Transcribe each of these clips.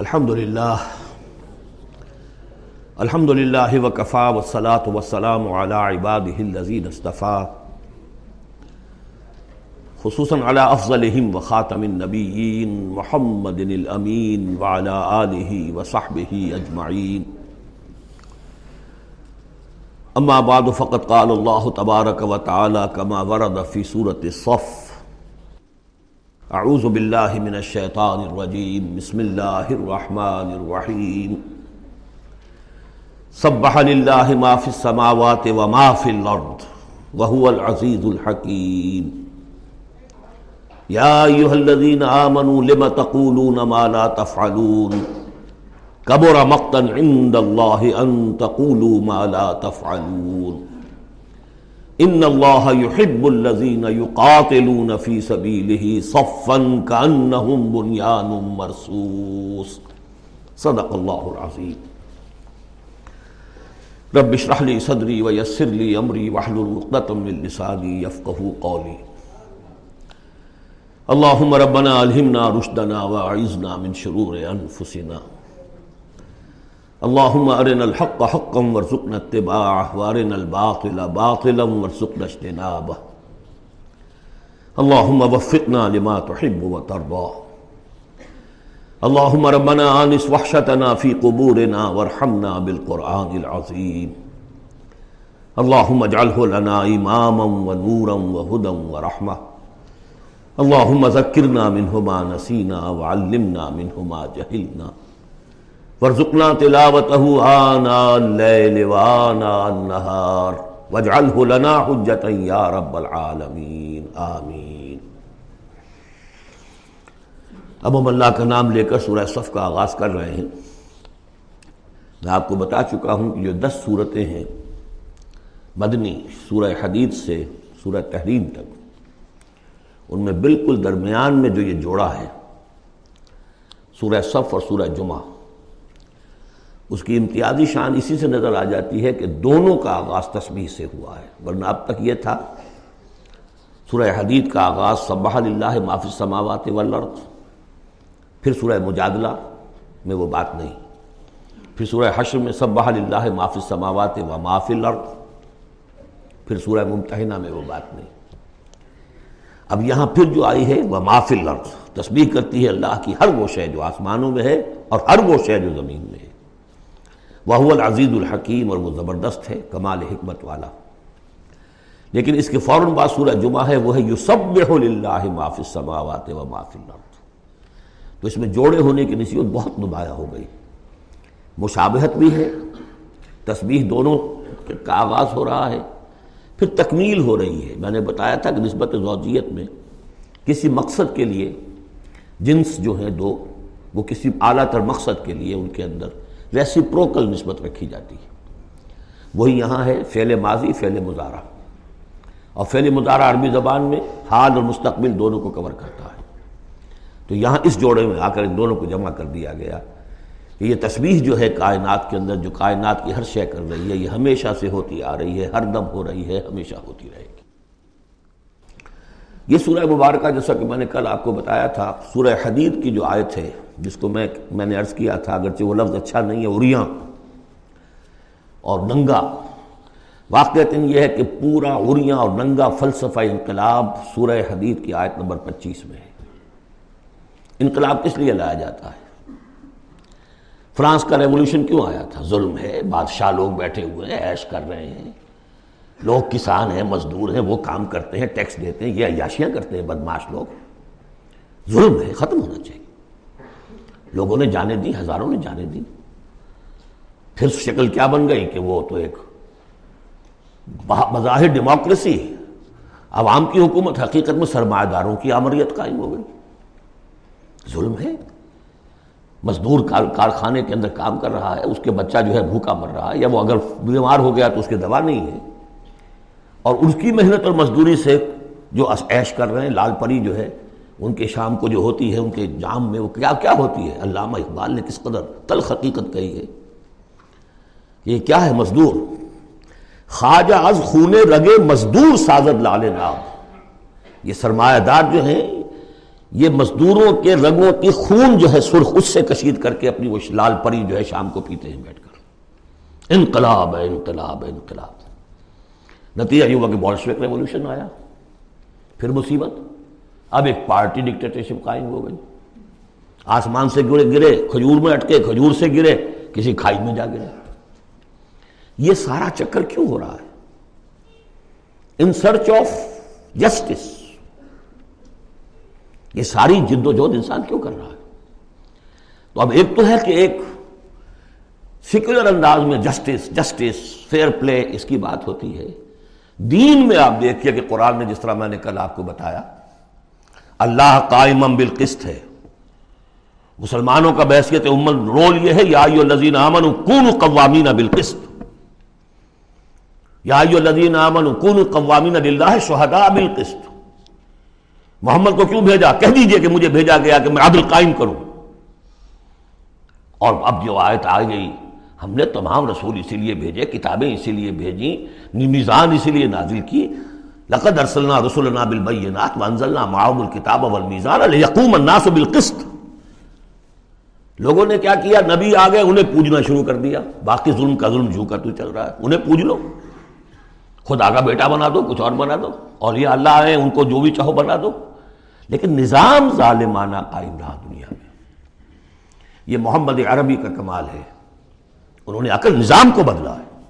الحمد لله الحمد لله وكفى والصلاة والسلام على عباده الذين اصطفى خصوصا على أفضلهم وخاتم النبيين محمد الأمين وعلى آله وصحبه أجمعين أما بعد فقد قال الله تبارك وتعالى كما ورد في سورة الصف اعوذ باللہ من الشیطان الرجیم، بسم اللہ الرحمن الرحیم۔ سبح للہ ما فی السماوات وما فی الارض وهو العزیز الحکیم۔ یا ایوہ الذین آمنوا لم تقولون ما لا تفعلون؟ کبر مقتا عند اللہ ان تقولوا ما لا تفعلون۔ ان اللہ يحب الذین يقاتلون فی سبیلہ صفا کانہم بنیان مرصوص. صدق اللہ العظیم. رب اشرح لی صدری ویسر لی امری واحلل عقدۃ من لسانی یفقهوا قولی. اللهم ربنا الہمنا رشدنا واعذنا من شرور انفسنا. اللهم ارنا الحق حقا وارزقنا اتباعه وارنا الباطل باطلا وارزقنا اجتنابه اللهم وفقنا لما تحب وترضى۔ اللهم ربنا آنس وحشتنا في قبورنا وارحمنا بالقرآن العظيم اللهم اجعله لنا إماما ونورا وهدى ورحمة۔ اللهم ذكرنا منه ما نسينا وعلمنا منه ما جهلنا ورزقنا تلاوته آناء الليل وآناء النهار واجعله لنا حجة يا رب العالمين، آمين. اب ہم اللہ کا نام لے کر سورہ صف کا آغاز کر رہے ہیں۔ میں آپ کو بتا چکا ہوں کہ جو دس صورتیں ہیں، مدنی سورہ حدید سے سورہ تحریم تک، ان میں بالکل درمیان میں جو یہ جوڑا ہے، سورہ صف اور سورہ جمعہ اس کی امتیازی شان اسی سے نظر آ جاتی ہے کہ دونوں کا آغاز تسبیح سے ہوا ہے، ورنہ اب تک یہ تھا۔ سورہ حدید کا آغاز صبح اللہ معافی سماوات والارض، پھر سورہ مجادلہ میں وہ بات نہیں۔ پھر سورہ حشر میں صبح اللہ معافی سماوات و معافی الارض، پھر سورہ ممتحنہ میں وہ بات نہیں۔ اب یہاں پھر جو آئی ہے وہ معافی الارض، تسبیح کرتی ہے اللہ کی ہر وہ شے جو آسمانوں میں ہے اور ہر وہ شے جو زمین میں ہے۔ وہ العزیز الحکیم اور وہ زبردست ہے، کمال حکمت والا۔ لیکن اس کے فوراً بعد سورہ جمعہ ہے، وہ ہے یوسب اللہ معاف السماوات و معاف الارض۔ تو اس میں جوڑے ہونے کی نصیحت بہت نمایاں ہو گئی۔ مشابہت بھی ہے، تسبیح دونوں کا آغاز ہو رہا ہے، پھر تکمیل ہو رہی ہے۔ میں نے بتایا تھا کہ نسبت زوجیت میں کسی مقصد کے لیے جنس جو ہیں دو، وہ کسی اعلیٰ تر مقصد کے لیے ان کے اندر ریسیپروکل نسبت رکھی جاتی ہے۔ وہی یہاں ہے فعل ماضی، فعل مظاہرہ اور فعل مظاہرہ عربی زبان میں حال اور مستقبل دونوں کو کور کرتا ہے۔ تو یہاں اس جوڑے میں آ کر ان دونوں کو جمع کر دیا گیا کہ یہ تسبیح جو ہے کائنات کے اندر، جو کائنات کی ہر شے کر رہی ہے، یہ ہمیشہ سے ہوتی آ رہی ہے، ہر دم ہو رہی ہے، ہمیشہ ہوتی رہے گی۔ یہ سورہ مبارکہ، جیسا کہ میں نے کل آپ کو بتایا تھا، سورہ حدید کی جو آیت ہے جس کو میں میں نے عرض کیا تھا، اگرچہ وہ لفظ اچھا نہیں ہے اریاں اور ننگا۔ واقعات یہ ہے کہ پورا اریاں اور ننگا فلسفہ انقلاب سورہ حدید کی آیت نمبر پچیس میں ہے۔ انقلاب کس لیے لایا جاتا ہے؟ فرانس کا ریولوشن کیوں آیا تھا؟ ظلم ہے، بادشاہ لوگ بیٹھے ہوئے ہیں، عیش کر رہے ہیں۔ لوگ کسان ہیں، مزدور ہیں، وہ کام کرتے ہیں، ٹیکس دیتے ہیں، یہ عیاشیاں کرتے ہیں بدماش لوگ۔ ظلم ہے، ختم ہونا چاہیے۔ لوگوں نے جانے دی، ہزاروں نے جانے دی۔ پھر شکل کیا بن گئی کہ وہ تو ایک بظاہر ڈیموکریسی عوام کی حکومت حقیقت میں سرمایہ داروں کی آمریت قائم ہو گئی۔ ظلم ہے۔ مزدور کارخانے کے اندر کام کر رہا ہے، اس کے بچہ جو ہے بھوکا مر رہا ہے، یا وہ اگر بیمار ہو گیا تو اس کی دوا نہیں ہے۔ اور اس کی محنت اور مزدوری سے جو عیش کر رہے ہیں، لال پری جو ہے ان کے شام کو جو ہوتی ہے، ان کے جام میں وہ کیا کیا ہوتی ہے؟ علامہ اقبال نے کس قدر تلخ حقیقت کہی ہے۔ یہ کیا ہے مزدور؟ خواجہ از خونے رگے مزدور سازد لال نام یہ سرمایہ دار جو ہیں، یہ مزدوروں کے رگوں کی خون جو ہے، سرخ، اس سے کشید کر کے اپنی وہ لال پری جو ہے شام کو پیتے ہیں بیٹھ کر۔ انقلاب ہے انقلاب ہے انقلاب۔ نتیجہ یہ ہوا کہ بالشوک ریولوشن آیا۔ پھر مصیبت۔ اب ایک پارٹی ڈکٹیٹرشپ قائم ہو گئی۔ آسمان سے گرے گرے، کھجور میں اٹکے، کھجور سے گرے، کسی کھائی میں جا گرے۔ یہ سارا چکر کیوں ہو رہا ہے؟ ان سرچ آف جسٹس یہ ساری جد و جہد انسان کیوں کر رہا ہے؟ تو اب ایک تو ہے کہ ایک سیکولر انداز میں جسٹس جسٹس فیئر پلے اس کی بات ہوتی ہے۔ دین میں آپ دیکھیے کہ قرآن نے جس طرح میں نے کل آپ کو بتایا اللہ قائم بالقسط ہے۔ مسلمانوں کا بحثیت امن رول یہ ہے، یا الذین آمنوا کون قوامین بالقسط۔ یا الذین آمنوا کون قوامین للہ شہداء بالقسط۔ محمد کو کیوں بھیجا؟ کہہ دیجیے کہ مجھے بھیجا گیا کہ میں عدل قائم کروں۔ اور اب جو آیت آ گئی، ہم نے تمام رسول اسی لیے بھیجے، کتابیں اسی لیے بھیجیں میزان اسی لیے نازل کی۔ لقد ارسلنا رسولنا بالبینات وانزلنا معاهم الكتاب والمیزان لیقوم الناس بالقسط. لوگوں نے کیا کیا؟ نبی آ گئے، انہیں پوجنا شروع کر دیا۔ باقی ظلم کا ظلم جھو کر تو چل رہا ہے، انہیں پوج لو۔ خدا کا بیٹا بنا دو، کچھ اور بنا دو۔ اور یہ اللہ آئے ان کو جو بھی چاہو بنا دو۔ لیکن نظام ظالمانہ قائم رہا دنیا میں۔ یہ محمد عربی کا کمال ہے۔ انہوں نے آ کر نظام کو بدلا ہے۔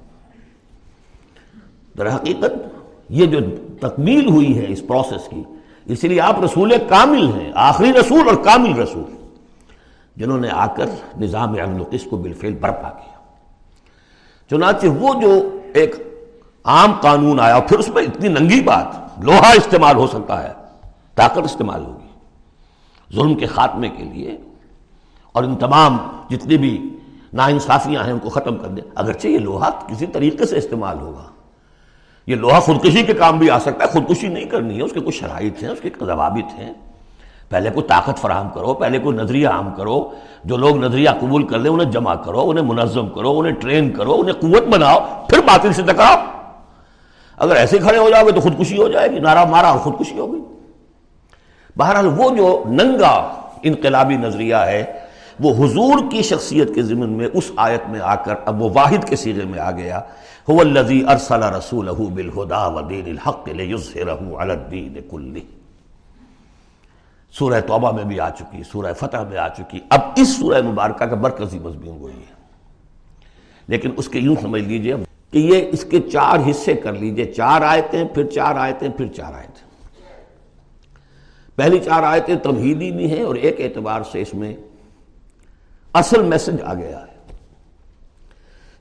در حقیقت یہ جو تکمیل ہوئی ہے اس پروسیس کی اسی لیے آپ رسول کامل ہیں، آخری رسول اور کامل رسول۔ جنہوں نے آ کر نظام قسط کو بالفعل برپا کیا۔ چنانچہ وہ جو ایک عام قانون آیا، پھر اس میں اتنی ننگی بات، لوہا استعمال ہو سکتا ہے، طاقت استعمال ہوگی۔ ظلم کے خاتمے کے لیے اور ان تمام جتنی بھی نا انصافیاں ہیں ان کو ختم کر دیں اگرچہ یہ لوہا کسی طریقے سے استعمال ہوگا۔ یہ لوہا خودکشی کے کام بھی آ سکتا ہے، خودکشی نہیں کرنی ہے، اس کے کچھ شرائط ہیں، اس کے ضوابط ہیں۔ پہلے کوئی طاقت فراہم کرو، پہلے کوئی نظریہ عام کرو، جو لوگ نظریہ قبول کر لیں، انہیں جمع کرو، انہیں منظم کرو، انہیں ٹرین کرو، انہیں قوت بناؤ، پھر باطل سے ٹکراؤ۔ اگر ایسے کھڑے ہو جاؤ گے تو خودکشی ہو جائے گی، نعرہ مارا اور خودکشی ہوگی۔ بہرحال وہ جو ننگا انقلابی نظریہ ہے وہ حضور کی شخصیت کے ضمن میں اس آیت میں آ کر اب وہ واحد کے سیرے میں آ گیا۔ هو الذي ارسل رسوله بالهدى ودين الحق ليظهره على الدين كله سورہ توبہ میں بھی آ چکی، سورہ فتح میں آ چکی۔ اب اس سورہ مبارکہ کا مرکزی مضمون وہی ہے۔ لیکن اس کے یوں سمجھ لیجیے کہ یہ اس کے چار حصے کر لیجیے۔ چار آیتیں، پھر چار آیتیں، پھر چار آیتیں۔ پہلی چار آیتیں تمہیدی بھی ہیں اور ایک اعتبار سے اس میں اصل میسج آ گیا ہے۔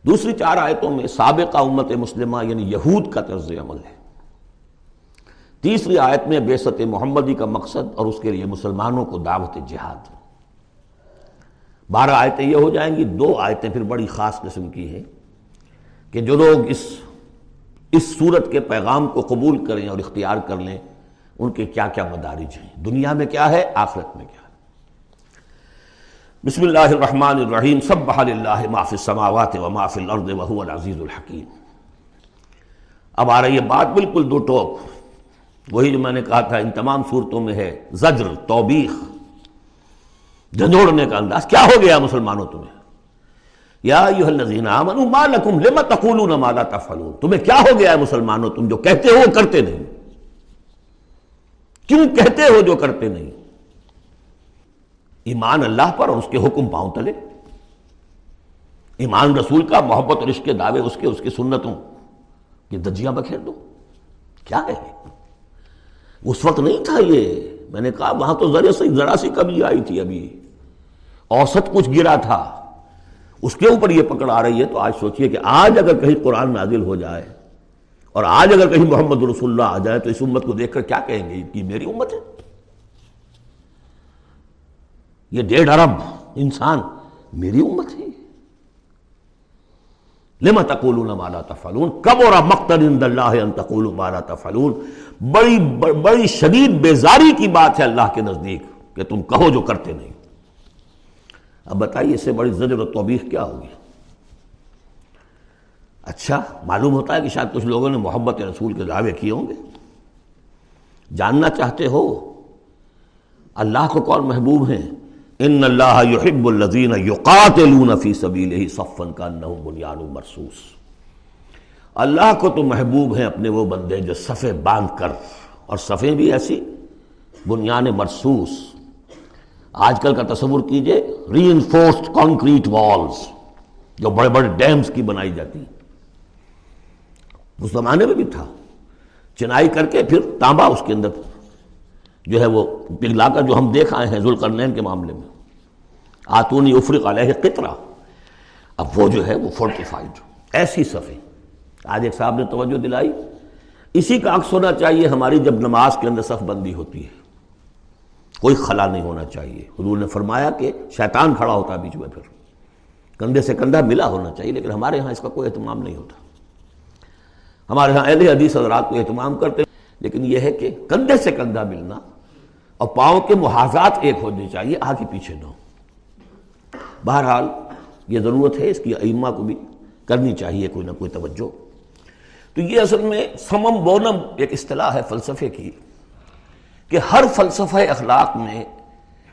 دوسری چار آیتوں میں سابقہ امت مسلمہ یعنی یہود کا طرز عمل ہے۔ تیسری آیت میں بیست محمدی کا مقصد اور اس کے لیے مسلمانوں کو دعوت جہاد۔ بارہ آیتیں یہ ہو جائیں گی، دو آیتیں پھر بڑی خاص قسم کی ہیں کہ جو لوگ اس اس صورت کے پیغام کو قبول کریں اور اختیار کر لیں، ان کے کیا کیا مدارج ہیں۔ دنیا میں کیا ہے، آخرت میں کیا ہے۔ بسم اللہ الرحمن الرحیم سب اللہ ما فی السماوات و ما فی الارض وهو العزیز الحکیم۔ اب آ رہی ہے بات بالکل دو ٹوک۔ وہی جو میں نے کہا تھا، ان تمام صورتوں میں ہے زجر، توبیخ، جھنجھوڑنے کا انداز۔ کیا ہو گیا مسلمانوں تمہیں؟ یا ایوہ الذین آمنوا، ما لکم لما تقولون ما لا تفعلون؟ تمہیں کیا ہو گیا ہے مسلمانوں؟ تم جو کہتے ہو کرتے نہیں۔ کیوں کہتے ہو جو کرتے نہیں؟ ایمان اللہ پر اور اس کے حکم پاؤں تلے۔ ایمان رسول کا محبت اور عشق کے دعوے اس کے، اس کی سنتوں یہ دجیاں بکھیر دو۔ کیا ہے؟ اس وقت نہیں تھا یہ۔ میں نے کہا وہاں تو ذرا سی ذرا سی کمی آئی تھی ابھی۔ اوسط کچھ گرا تھا۔ اس کے اوپر یہ پکڑ آ رہی ہے تو آج سوچئے کہ آج اگر کہیں قرآن نازل ہو جائے اور آج اگر کہیں محمد رسول اللہ آ جائے تو اس امت کو دیکھ کر کیا کہیں گے؟ کہ میری امت ہے۔ یہ ڈیڑھ ارب انسان میری امت ہے۔ لما تقولون ما لا تفعلون؟ کبر مقتل عند اللہ ان تقولوا ما لا تفعلون۔ بڑی بڑی شدید بیزاری کی بات ہے اللہ کے نزدیک کہ تم کہو جو کرتے نہیں۔ اب بتائیے اس سے بڑی زجر و توبیخ کیا ہوگی؟ اچھا معلوم ہوتا ہے کہ شاید کچھ لوگوں نے محبت رسول کے دعوے کیے ہوں گے۔ جاننا چاہتے ہو، اللہ کو کون محبوب ہیں ان اللہ یحب الذین یقاتلون فی سبیلہ صفا کانہم بنیان مرصوص۔ اللہ کو تو محبوب ہیں اپنے وہ بندے جو صفے باندھ کر، اور صفیں بھی ایسی بنیان مرصوص۔ آج کل کا تصور کیجیے ری انفورسڈ کانکریٹ والز جو بڑے بڑے ڈیمز کی بنائی جاتی۔ اس زمانے میں بھی تھا۔ چنائی کر کے پھر تانبا اس کے اندر جو ہے وہ پگھلا کر جو ہم دیکھ آئے ہیں ذوالقرنین کے معاملے میں۔ آتونی افرق علیہ قطرہ۔ اب وہ جو ہے وہ فورٹیفائڈ ایسی صفیں۔ آج ایک صاحب نے توجہ دلائی۔ اسی کا عکس ہونا چاہیے ہماری جب نماز کے اندر صف بندی ہوتی ہے۔ کوئی خلا نہیں ہونا چاہیے۔ حضور نے فرمایا کہ شیطان کھڑا ہوتا ہے بیچ میں پھر۔ کندھے سے کندھا ملا ہونا چاہیے، لیکن ہمارے ہاں اس کا کوئی اہتمام نہیں ہوتا۔ ہمارے ہاں اہل حدیث حضرات کو اہتمام کرتے لیکن یہ ہے کہ کندھے سے کندھا ملنا اور پاؤں کے محاذات ایک ہونے چاہیے، آگے پیچھے نہ ہو۔ بہرحال یہ ضرورت ہے، اس کی ائمہ کو بھی کرنی چاہیے، کوئی نہ کوئی توجہ۔ تو یہ اصل میں سمم بونم ایک اصطلاح ہے فلسفے کی، کہ ہر فلسفہ اخلاق میں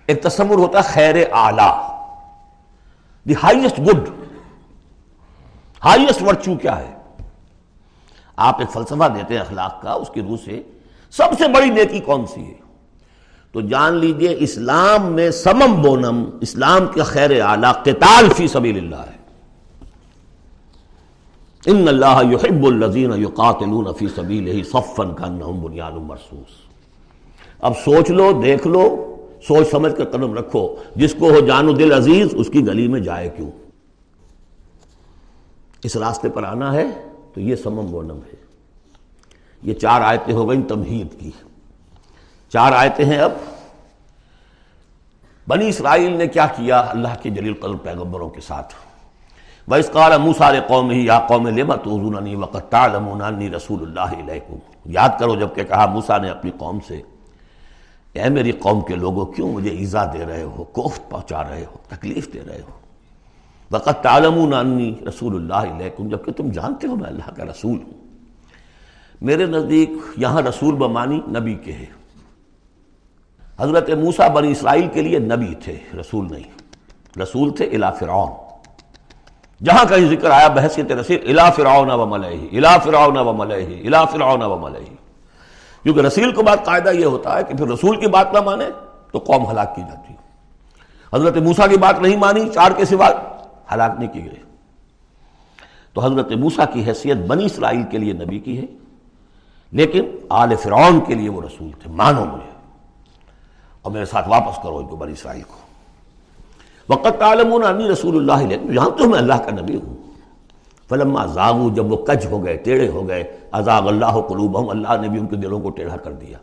ایک تصور ہوتا ہے خیر اعلی، the highest good highest virtue کیا ہے؟ آپ ایک فلسفہ دیتے ہیں اخلاق کا، اس کی روح سے سب سے بڑی نیکی کون سی ہے؟ تو جان لیجیے اسلام میں سمم بونم، اسلام کے خیر اعلی قتال فی سبیل اللہ ہے۔ ان اللہ یحب الذین یقاتلون فی سبیلہ صفا کانہم بنیان مرصوص۔ اب سوچ لو، دیکھ لو، سوچ سمجھ کر قدم رکھو، جس کو ہو جان و دل عزیز، اس کی گلی میں جائے کیوں؟ اس راستے پر آنا ہے تو یہ سمم بونم ہے۔ یہ چار آیتیں ہو گئیں تمہید کی۔ چار آیتیں ہیں اب۔ بنی اسرائیل نے کیا کیا؟ اللہ کے جلیل قدر پیغمبروں کے ساتھ۔ وَإِسْ قَالَ مُوسَى لِقَوْمِهِ يَا قَوْمِ، لِمَ تُؤْذُونَنِي وَقَدْ تَعْلَمُونَ أَنِّي رَسُولُ اللَّهِ إِلَيْكُمْ یاد کرو جبکہ کہا موسیٰ نے اپنی قوم سے، اے میری قوم کے لوگوں، کیوں مجھے ایزا دے رہے ہو؟ کوفت پہنچا رہے ہو؟ تکلیف دے رہے ہو؟ وَقَدْ تَعْلَمُونَ أَنِّي رَسُولُ اللَّهِ إِلَيْكُمْ جبکہ تم جانتے ہو میں اللہ کا رسول ہوں۔ میرے نزدیک یہاں رسول بمانی نبی کے ہے حضرت موسیٰ بنی اسرائیل کے لیے نبی تھے، رسول نہیں۔ رسول تھے الہ فرعون۔ جہاں کہیں ذکر آیا بحثیت رسول، الہ فرعون و ملہی الہ فرعون و ملہی الہ فرعون و ملہی کیونکہ رسول کو بات قاعدہ یہ ہوتا ہے کہ پھر رسول کی بات نہ مانے تو قوم ہلاک کی جاتی۔ ہے حضرت موسیٰ کی بات نہیں مانی، چار کے سوا ہلاک نہیں کی گئے تو حضرت موسیٰ کی حیثیت بنی اسرائیل کے لیے نبی کی ہے، لیکن آل فرعون کے لیے وہ رسول تھے، مانو مجھے۔ اور میرے ساتھ واپس کرو ان کو بنی اسرائیل کو۔ وقت عالمون انی رسول اللہ علیہ جانتے ہو میں اللہ کا نبی ہوں۔ فلما زاغو، جب وہ کج ہو گئے، ٹیڑھے ہو گئے، ازاغ اللہ قلوبہم، اللہ نے بھی ان کے دلوں کو ٹیڑھا کر دیا۔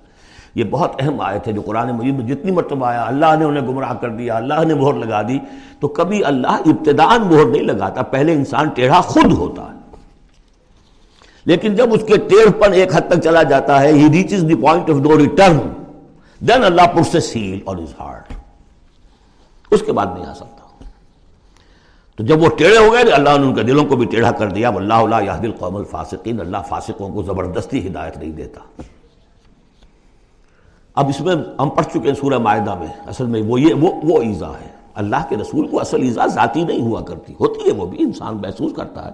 یہ بہت اہم آیت ہے جو قرآن مجید میں جتنی مرتبہ آیا، اللہ نے انہیں گمراہ کر دیا، اللہ نے مہر لگا دی۔ تو کبھی اللہ ابتدان مہر نہیں لگاتا، پہلے انسان ٹیڑھا خود ہوتا ہے۔ لیکن جب اس کے ٹیڑھ پن ایک حد تک چلا جاتا ہے he reaches the point of no return then اللہ پرس سیل اور از ہارڈ اس کے بعد نہیں آ سکتا تو جب وہ ٹیڑھے ہو گئے اللہ نے ان کے دلوں کو بھی ٹیڑھا کر دیا اللہ اللہ یہ دل قوم الفاسقین، اللہ فاسقوں کو زبردستی ہدایت نہیں دیتا۔ اب اس میں ہم پڑھ چکے ہیں سورہ معاہدہ میں، اصل میں وہ یہ، وہ وہ ایزا ہے۔ اللہ کے رسول کو اصل ایزا ذاتی نہیں ہوا کرتی، ہوتی ہے وہ بھی، انسان محسوس کرتا ہے۔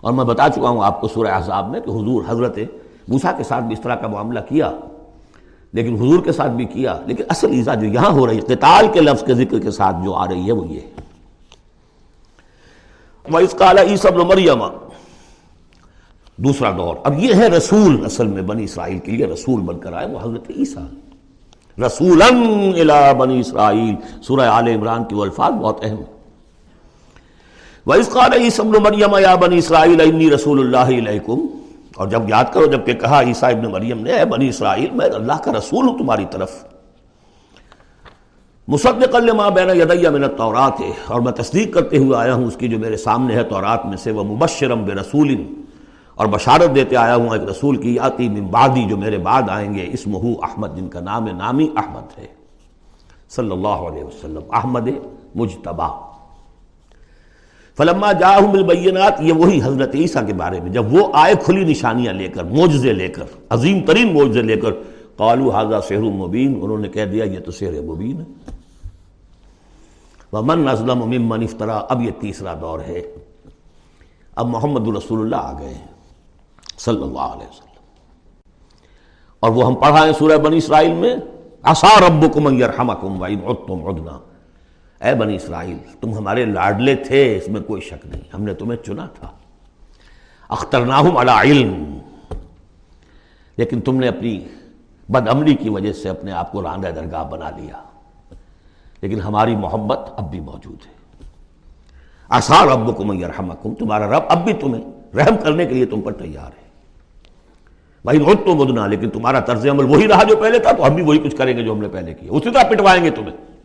اور میں بتا چکا ہوں آپ کو سورہ احزاب میں کہ حضور حضرت موسیٰ کے ساتھ بھی اس طرح کا معاملہ کیا۔ لیکن حضور کے ساتھ بھی کیا، لیکن اصل ایزا جو یہاں ہو رہی ہے قتال کے لفظ کے ذکر کے ساتھ جو آ رہی ہے وہ یہ ہے۔ وَإِذْ قَالَ عِيسَى ابْنُ مَرْيَمَ، دوسرا دور۔ اب یہ ہے رسول، اصل میں بنی اسرائیل کے لیے رسول بن کر آئے وہ حضرت عیسیٰ۔ رسولا الى بنی اسرائیل سورہ آل عمران کی وہ الفاظ بہت اہم ہیں۔ وَإِذْ قَالَ عِيسَى ابْنُ مَرْيَمَ يَا بَنِي إِسْرَائِيلَ إِنِّي رَسُولُ اللَّهِ إِلَيْكُمْ اور جب یاد کرو جبکہ کہا عیسیٰ ابن مریم نے، اے بنی اسرائیل، میں اللہ کا رسول ہوں تمہاری طرف. مصدق لما بین یدیہ من التورات ہے، اور میں تصدیق کرتے ہوئے آیا ہوں اس کی جو میرے سامنے ہے تورات میں سے، وہ مبشرم برسول اور بشارت دیتے آیا ہوں ایک رسول کی، آتی من بعدی جو میرے بعد آئیں گے، اسمہ احمد، جن کا نام نامی احمد ہے. صلی اللہ علیہ وسلم، احمد مجتبہ فلما جاہم البینات، یہ وہی حضرت عیسیٰ کے بارے میں، جب وہ آئے کھلی نشانیاں لے کر موجزے لے کر، عظیم ترین موجزے لے کر قالو حاضہ سحر مبین، انہوں نے کہہ دیا یہ تو سحر مبین ہے۔ ومن ازلم ممن افطرا اب یہ تیسرا دور ہے۔ اب محمد رسول اللہ آ گئے ہیں صلی اللہ علیہ وسلم۔ اور وہ ہم پڑھائیں سورہ بنی اسرائیل میں اصا رب کم یرحمکم وعدتم عدنا۔ اے بنی اسرائیل، تم ہمارے لاڈلے تھے، اس میں کوئی شک نہیں۔ ہم نے تمہیں چنا تھا۔ اخترناہم علی علم۔ لیکن تم نے اپنی بد عملی کی وجہ سے اپنے آپ کو راندہ درگاہ بنا لیا۔ لیکن ہماری محبت اب بھی موجود ہے۔ آسان رب کو میئر تمہارا رب اب بھی تمہیں رحم کرنے کے لیے تم پر تیار ہے۔ بھائی روز تو بدنا لیکن تمہارا طرز عمل وہی رہا جو پہلے تھا، تو ہم بھی وہی کچھ کریں گے جو ہم نے پہلے کیا اسی طرح پٹوائیں گے تمہیں۔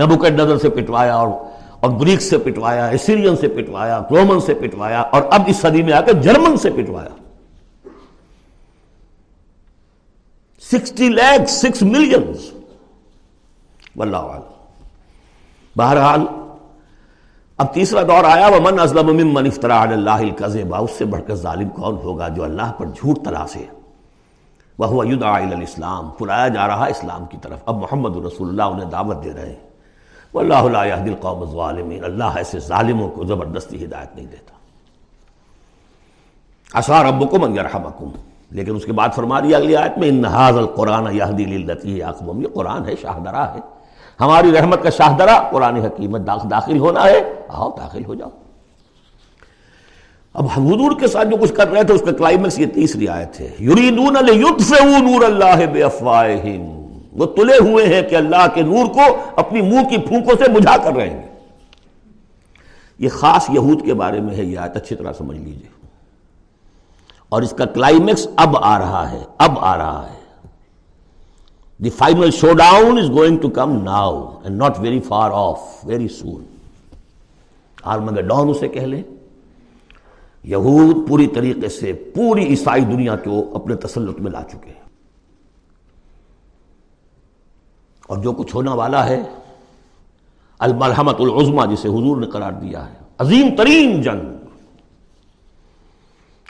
نبوکٹ نظر سے پٹوایا اور اور گریک سے پٹوایا اسیرین سے پٹوایا رومن سے پٹوایا اور اب اس صدی میں آ کر جرمن سے پٹوایا۔ سکسٹی لیک سکس ملینز واللہ بہرحال اب تیسرا دور آیا وہ من ازلم من افطرا اللہ القزبا اس سے بڑھ کر ظالم کون ہوگا جو اللہ پر جھوٹ تلاسے وہ ہوا الاسلام پلایا جا رہا اسلام کی طرف۔ اب محمد رسول اللہ انہیں دعوت دے رہے ہیں۔ واللہ لا يهدي القوم الظالمین، اللہ ایسے ظالموں کو زبردستی ہدایت نہیں دیتا۔ عسى ربكم ان يرحمكم لیکن اس کے بعد فرما دیا اگلی آیت میں، ان هذا القران يهدي للتي هي اقوم۔ یہ قرآن ہے، شاہدرہ ہے۔ ہماری رحمت کا شاہدرہ، قرآن حکیمت داخل ہونا ہے۔ آؤ داخل ہو جاؤ۔ اب حضور کے ساتھ جو کچھ کر رہے تھے، اس کا کلائمیکس یہ تیسری آیت ہے۔ یریدون لیطفئوا نور اللہ بافواہہم۔ وہ تلے ہوئے ہیں کہ اللہ کے نور کو اپنی منہ کی پھونکوں سے بجھا کر رہے ہیں۔ یہ خاص یہود کے بارے میں ہے، یہ آیت اچھی طرح سمجھ لیجیے۔ اور اس کا کلائمیکس اب آ رہا ہے، اب آ رہا ہے۔ The final showdown is going to come now and not very far off very soon or مگر ڈاؤن اسے کہہ لیں۔ یہود پوری طریقے سے پوری عیسائی دنیا کو اپنے تسلط میں لا چکے ہیں۔ اور جو کچھ ہونا والا ہے المرحمت العظما جسے حضور نے قرار دیا ہے۔ عظیم ترین جنگ۔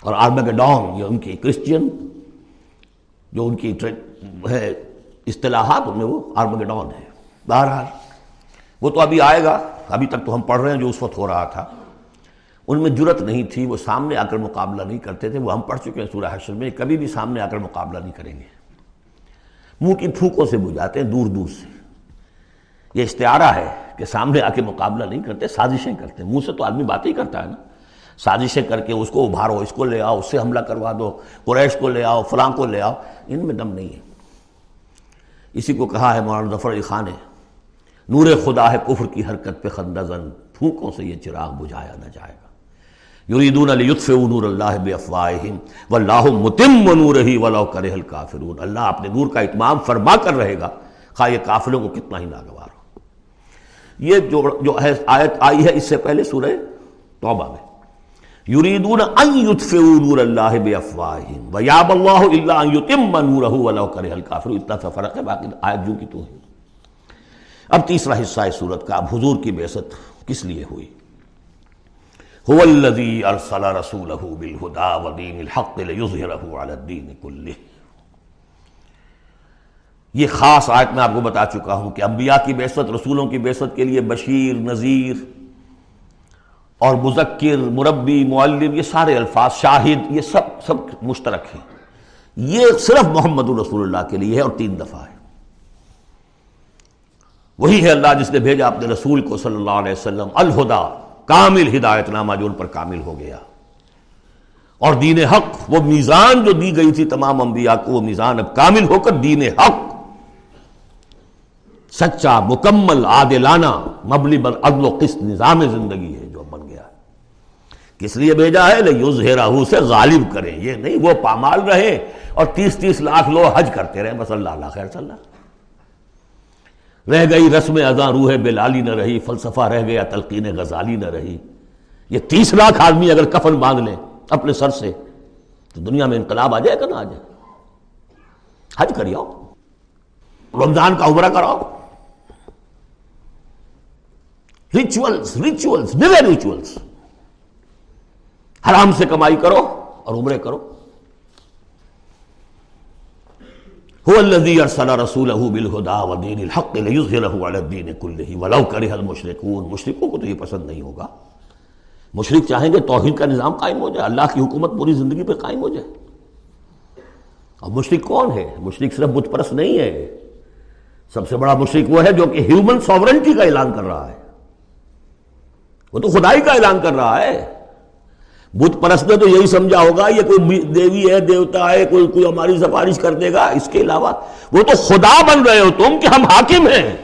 اور آرمگ یہ ان کی کرسچین، جو ان کی ہے، اصطلاحات ان میں وہ آرمگڈون ہے۔ بہرحال، وہ تو ابھی آئے گا، ابھی تک تو ہم پڑھ رہے ہیں جو اس وقت ہو رہا تھا۔ ان میں جرت نہیں تھی، وہ سامنے آ کر مقابلہ نہیں کرتے تھے، وہ ہم پڑھ چکے ہیں سورہ حشر میں، کبھی بھی سامنے آ کر مقابلہ نہیں کریں گے۔ منہ کی پھونکوں سے بجھاتے ہیں دور دور سے۔ یہ اشتہارہ ہے کہ سامنے آ کے مقابلہ نہیں کرتے، سازشیں کرتے منہ سے تو آدمی بات ہی کرتا ہے نا۔ سازشیں کر کے اس کو ابھارو، اس کو لے آؤ، اس سے حملہ کروا دو، قریش کو لے آؤ، فلاں کو لے آؤ۔ ان میں دم نہیں ہے۔ اسی کو کہا ہے مولانا ظفر علی خان نے، نور خدا ہے کفر کی حرکت پہ خندہ زن پھونکوں سے یہ چراغ بجھایا نہ جائے گا۔ یریدون لیطفئوا نور اللہ بافواہہم واللہ متم نورہ ولو کرہ الکافرون۔ اللہ اپنے نور کا اتمام فرما کر رہے گا۔ خواہ یہ کافروں کو کتنا ہی ناگوار ہو۔ یہ جو جو ہے آیت آئی ہے اس سے پہلے سورہ توبہ میں۔ یریدون ان یطفئوا نور اللہ بافواہہم ویاب اللہ الا ان یتم نورہ ولو کرہ الکافرون۔ اتنا سا فرق ہے، باقی آیت جو کی تو ہے۔ اب تیسرا حصہ ہے سورت کا۔ اب حضور کی بعثت کس لیے ہوئی؟ هو الذي ارسل رسوله بالهدى ودين الحق ليظهره على الدين كله۔ یہ خاص آیت میں آپ کو بتا چکا ہوں کہ انبیاء کی بعثت رسولوں کی بعثت کے لیے بشیر، نذیر اور مذکر، مربی، معلم، یہ سارے الفاظ، شاہد، یہ سب سب مشترک ہیں۔ یہ صرف محمد رسول اللہ کے لیے ہے اور تین دفعہ ہے۔ وہی ہے اللہ جس نے بھیجا اپنے رسول کو صلی اللہ علیہ وسلم الہدا کامل ہدایت نامہ جو ان پر کامل ہو گیا۔ اور دین حق، وہ میزان جو دی گئی تھی تمام انبیاء کو، وہ میزان اب کامل ہو کر دین حق۔ سچا، مکمل، عادلانہ مبلی بر عدل و قسط نظام زندگی ہے جو بن گیا۔ کس لیے بھیجا ہے؟ لے سے غالب کریں۔ یہ نہیں، وہ پامال رہے اور تیس تیس لاکھ لوگ حج کرتے رہے۔ بس اللہ اللہ خیر، صلی اللہ۔ رہ گئی رسم ازاں روح بلالی نہ رہی، فلسفہ رہ گیا، تلقین غزالی نہ رہی۔ یہ تیس لاکھ آدمی اگر کفن باندھ لیں اپنے سر سے، تو دنیا میں انقلاب آ جائے گا نہ آ جائے۔ حج کری آؤ رمضان کا عمرہ کراؤ۔ ریچولس ریچولس ریچولس حرام سے کمائی کرو اور عمرے کرو۔ هو الذي ارسل رسوله بالهدى ودين الحق ليظهره على الدين كله ولو كره المشركون. مشرکوں کو تو یہ پسند نہیں ہوگا. مشرک چاہیں گے توحید کا نظام قائم ہو جائے، اللہ کی حکومت پوری زندگی پہ قائم ہو جائے. اب مشرق کون ہے؟ مشرق صرف بت پرست نہیں ہے. سب سے بڑا مشرق وہ ہے جو کہ ہیومن ساورنٹی کا اعلان کر رہا ہے. وہ تو خدائی کا اعلان کر رہا ہے. بت پرست نے تو یہی سمجھا ہوگا، یہ کوئی دیوی ہے، دیوتا ہے، کوئی کوئی ہماری سفارش کر دے گا۔ اس کے علاوہ وہ تو خدا بن رہے ہو تم کہ ہم حاکم ہیں۔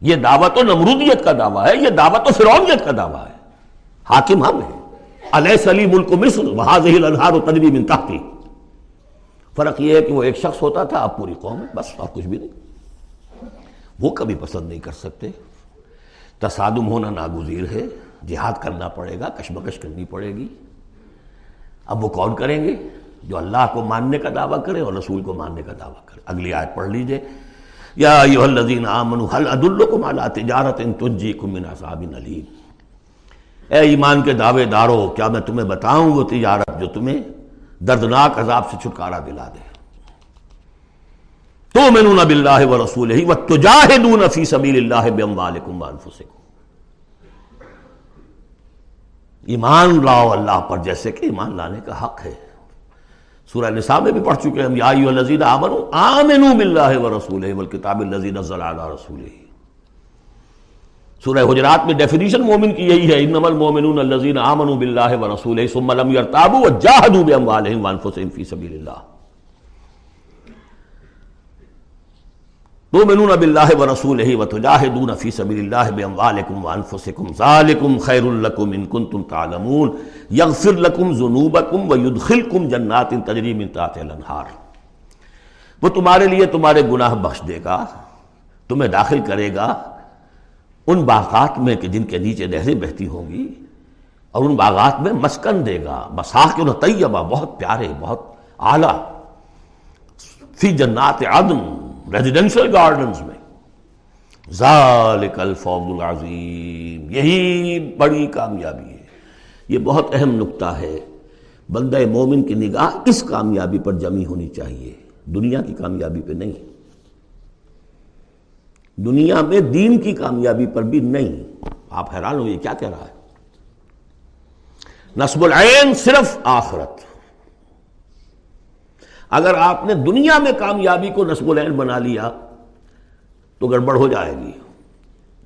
یہ دعوت تو نمرودیت کا دعویٰ ہے، یہ دعوت تو فرونیت کا دعویٰ ہے۔ حاکم ہم ہیں۔ علیہ سلی ملک مصر وہاں و تدبی من تحقی فرق یہ ہے کہ وہ ایک شخص ہوتا تھا اب پوری قوم بس اور کچھ بھی نہیں۔ وہ کبھی پسند نہیں کر سکتے۔ تصادم ہونا ناگزیر ہے۔ جہاد کرنا پڑے گا، کشمکش کرنی پڑے گی۔ اب وہ کون کریں گے؟ جو اللہ کو ماننے کا دعویٰ کرے اور رسول کو ماننے کا دعویٰ کرے۔ اگلی آیت پڑھ لیجیے۔ یا الذین آمنوا حل ادلکم علی تجارت تنجیکم من عذاب علیم اے ایمان کے دعوے دارو کیا میں تمہیں بتاؤں وہ تجارت جو تمہیں دردناک عذاب سے چھٹکارا دلا دے؟ تو مینون باللہ و رسول ہی و تجاہدون فی سبیل اللہ باموالکم وانفسکم ایمان لاؤ اللہ پر، جیسے کہ ایمان لانے کا حق ہے۔ سورہ نساء میں بھی پڑھ چکے ہم، یا ایوہ الذین آمنو آمنوا باللہ و رسولہ والکتاب الذی نزل علی رسولہ۔ سورہ حجرات میں ڈیفینیشن مومن کی یہی ہے، انما المؤمنون الذین آمنوا باللہ ورسولہ ثم لم يرتابوا وجاہدوا باموالهم وانفسہم فی سبیل اللہ۔ تؤمنون باللہ و رسولہ و تجاہدون فی سبیل اللہ باموالکم وانفسکم ذالکم خیر لکم ان کنتم تعلمون یغفر لکم ذنوبکم و یدخلکم جنات تجری من تحت الانہار۔ وہ تمہارے لیے تمہارے گناہ بخش دے گا، تمہیں داخل کرے گا۔ ان باغات میں کہ جن کے نیچے نہریں بہتی ہوں گی، اور ان باغات میں مسکن دے گا۔ مساکن طیبہ، بہت پیارے، بہت اعلیٰ۔ فی جنات عدن۔ ریزیڈنشل گارڈنز میں۔ ذالک الفوز العظیم۔ یہی بڑی کامیابی ہے۔ یہ بہت اہم نقطہ ہے۔ بندہ مومن کی نگاہ اس کامیابی پر جمی ہونی چاہیے۔ دنیا کی کامیابی پہ نہیں۔ دنیا میں دین کی کامیابی پر بھی نہیں۔ آپ حیران ہو یہ کیا کہہ رہا ہے؟ نصب العین صرف آخرت۔ اگر آپ نے دنیا میں کامیابی کو نصب العین بنا لیا تو گڑبڑ ہو جائے گی۔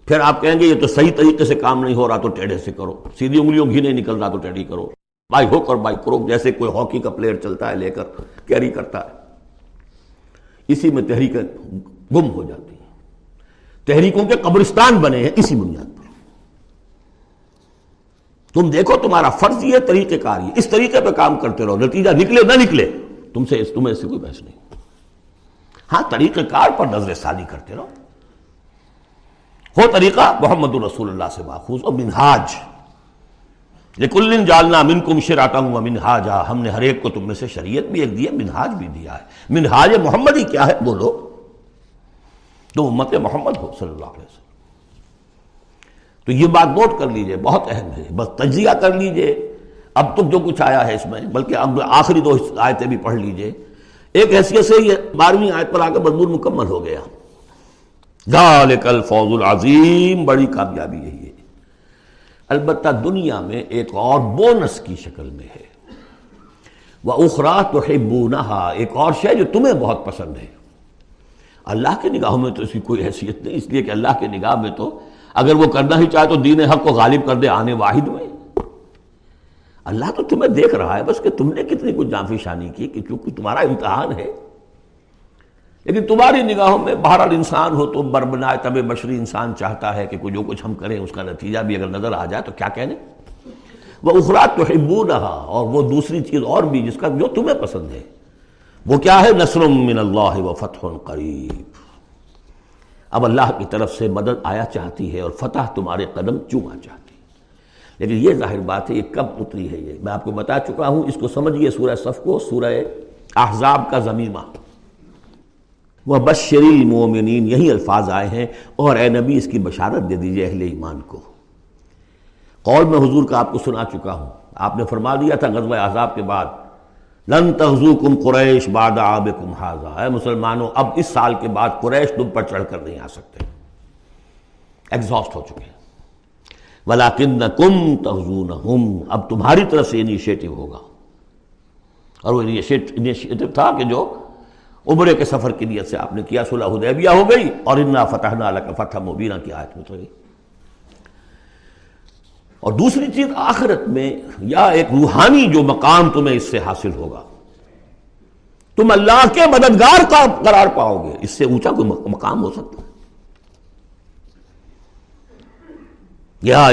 پھر آپ کہیں گے یہ تو صحیح طریقے سے کام نہیں ہو رہا تو ٹیڑھے سے کرو۔ سیدھی انگلیوں گھی نہیں نکل رہا تو ٹیڑھی کرو۔ بائی ہوک اور بائی کرو جیسے کوئی ہاکی کا پلیئر چلتا ہے، لے کر کیری کرتا ہے۔ اسی میں تحریکیں گم ہو جاتی ہیں۔ تحریکوں کے قبرستان بنے ہیں اسی بنیاد پر۔ تم دیکھو تمہارا فرض یہ طریقہ کار یہ۔ اس طریقے پہ کام کرتے رہو۔ نتیجہ نکلے نہ نکلے۔ تم سے تمہیں اس سے کوئی بحث نہیں۔ ہاں طریقہ کار پر نظر ثانی کرتے رہو۔ ہو طریقہ محمد الرسول اللہ سے ماخوذ اور منہاج۔ لیکن جالنا من کم شراٹا ہوں منہاجا۔ ہم نے ہر ایک کو تم میں سے شریعت بھی ایک دیا منہاج بھی دیا ہے۔ منہاج محمد ہی کیا ہے؟ بولو۔ تو امت محمد ہو، صلی اللہ علیہ وسلم۔ تو یہ بات نوٹ کر لیجیے، بہت اہم ہے۔ بس تجزیہ کر لیجیے۔ اب تک جو کچھ آیا ہے اس میں، بلکہ اب آخری دو آیتیں بھی پڑھ لیجیے۔ ایک حیثیت سے یہ بارہویں آیت پر آ کے مضمون مکمل ہو گیا۔ ذالک الفوز العظیم، بڑی کامیابی یہی ہے البتہ دنیا میں ایک اور بونس کی شکل میں ہے۔ وہ اخرا تو ایک اور شے جو تمہیں بہت پسند ہے۔ اللہ کی نگاہوں میں تو اس کی کوئی حیثیت نہیں، اس لیے کہ اللہ کی نگاہ میں تو اگر وہ کرنا ہی چاہے تو دین حق کو غالب کر دے آنے واحد میں۔ اللہ تو تمہیں دیکھ رہا ہے بس کہ تم نے کتنی کچھ جانفی شانی کی کہ کیونکہ تمہارا امتحان ہے۔ لیکن تمہاری نگاہوں میں بہرحال انسان ہو تو بربنائے طب بشری انسان چاہتا ہے کہ جو کچھ ہم کریں اس کا نتیجہ بھی اگر نظر آ جائے تو کیا کہنے؟ وہ اخراط تو حبو رہا اور وہ دوسری چیز اور بھی جس کا جو تمہیں پسند ہے۔ وہ کیا ہے؟ نصر من اللہ و فتح قریب۔ اب اللہ کی طرف سے مدد آیا چاہتی ہے اور فتح تمہارے قدم چوما چاہتی ہے۔ لیکن یہ ظاہر بات ہے، یہ کب اتری ہے یہ؟ میں آپ کو بتا چکا ہوں، اس کو سمجھیے سورہ صف کو، سورہ احزاب کا زمیمہ۔ وہ بشری المومنین یہی الفاظ آئے ہیں۔ اور اے نبی، اس کی بشارت دے دیجیے اہل ایمان کو۔ قول میں حضور کا آپ کو سنا چکا ہوں۔ آپ نے فرما دیا تھا غزوہ احزاب کے بعد، لن تغزو کم قریش باد آب کم ہے مسلمانوں، اب اس سال کے بعد قریش تم پر چڑھ کر نہیں آ سکتے۔ ایگزاسٹ ہو چکے ہیں۔ ولاکن کم تغزون اب تمہاری طرف سے انیشیٹو ہوگا۔ اور وہ انیشیٹو تھا کہ جو عمرے کے سفر کی نیت سے آپ نے کیا، صلح حدیبیہ ہو گئی اور انا فتح نہ فتح مبینہ کی آیت میں گئی اور دوسری چیز آخرت میں، یا ایک روحانی جو مقام تمہیں اس سے حاصل ہوگا۔ تم اللہ کے مددگار کا قرار پاؤ گے۔ اس سے اونچا کوئی مقام ہو سکتا۔ ہے یا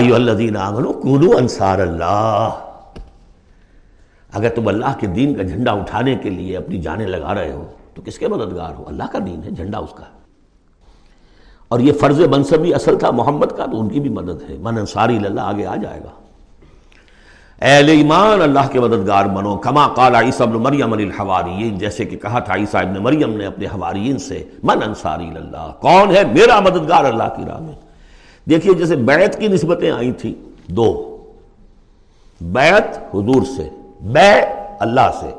انصار اللہ۔ اگر تم اللہ کے دین کا جھنڈا اٹھانے کے لیے اپنی جانیں لگا رہے ہو، تو کس کے مددگار ہو؟ اللہ کا دین ہے، جھنڈا اس کا۔ اور یہ فرض منصبی اصل تھا محمد کا، تو ان کی بھی مدد ہے۔ من انصاری اللہ، آگے آ جائے گا۔ اہل ایمان، اللہ کے مددگار بنو، کما قال عیسی ابن مریم الحواریین جیسے کہ کہا تھا عیسیٰ ابن مریم نے اپنے حواریین سے، من انصاری اللہ، کون ہے میرا مددگار اللہ کی راہ میں؟ دیکھیے جیسے بیعت کی نسبتیں آئی تھیں دو۔ بیعت حضور سے، بے اللہ سے۔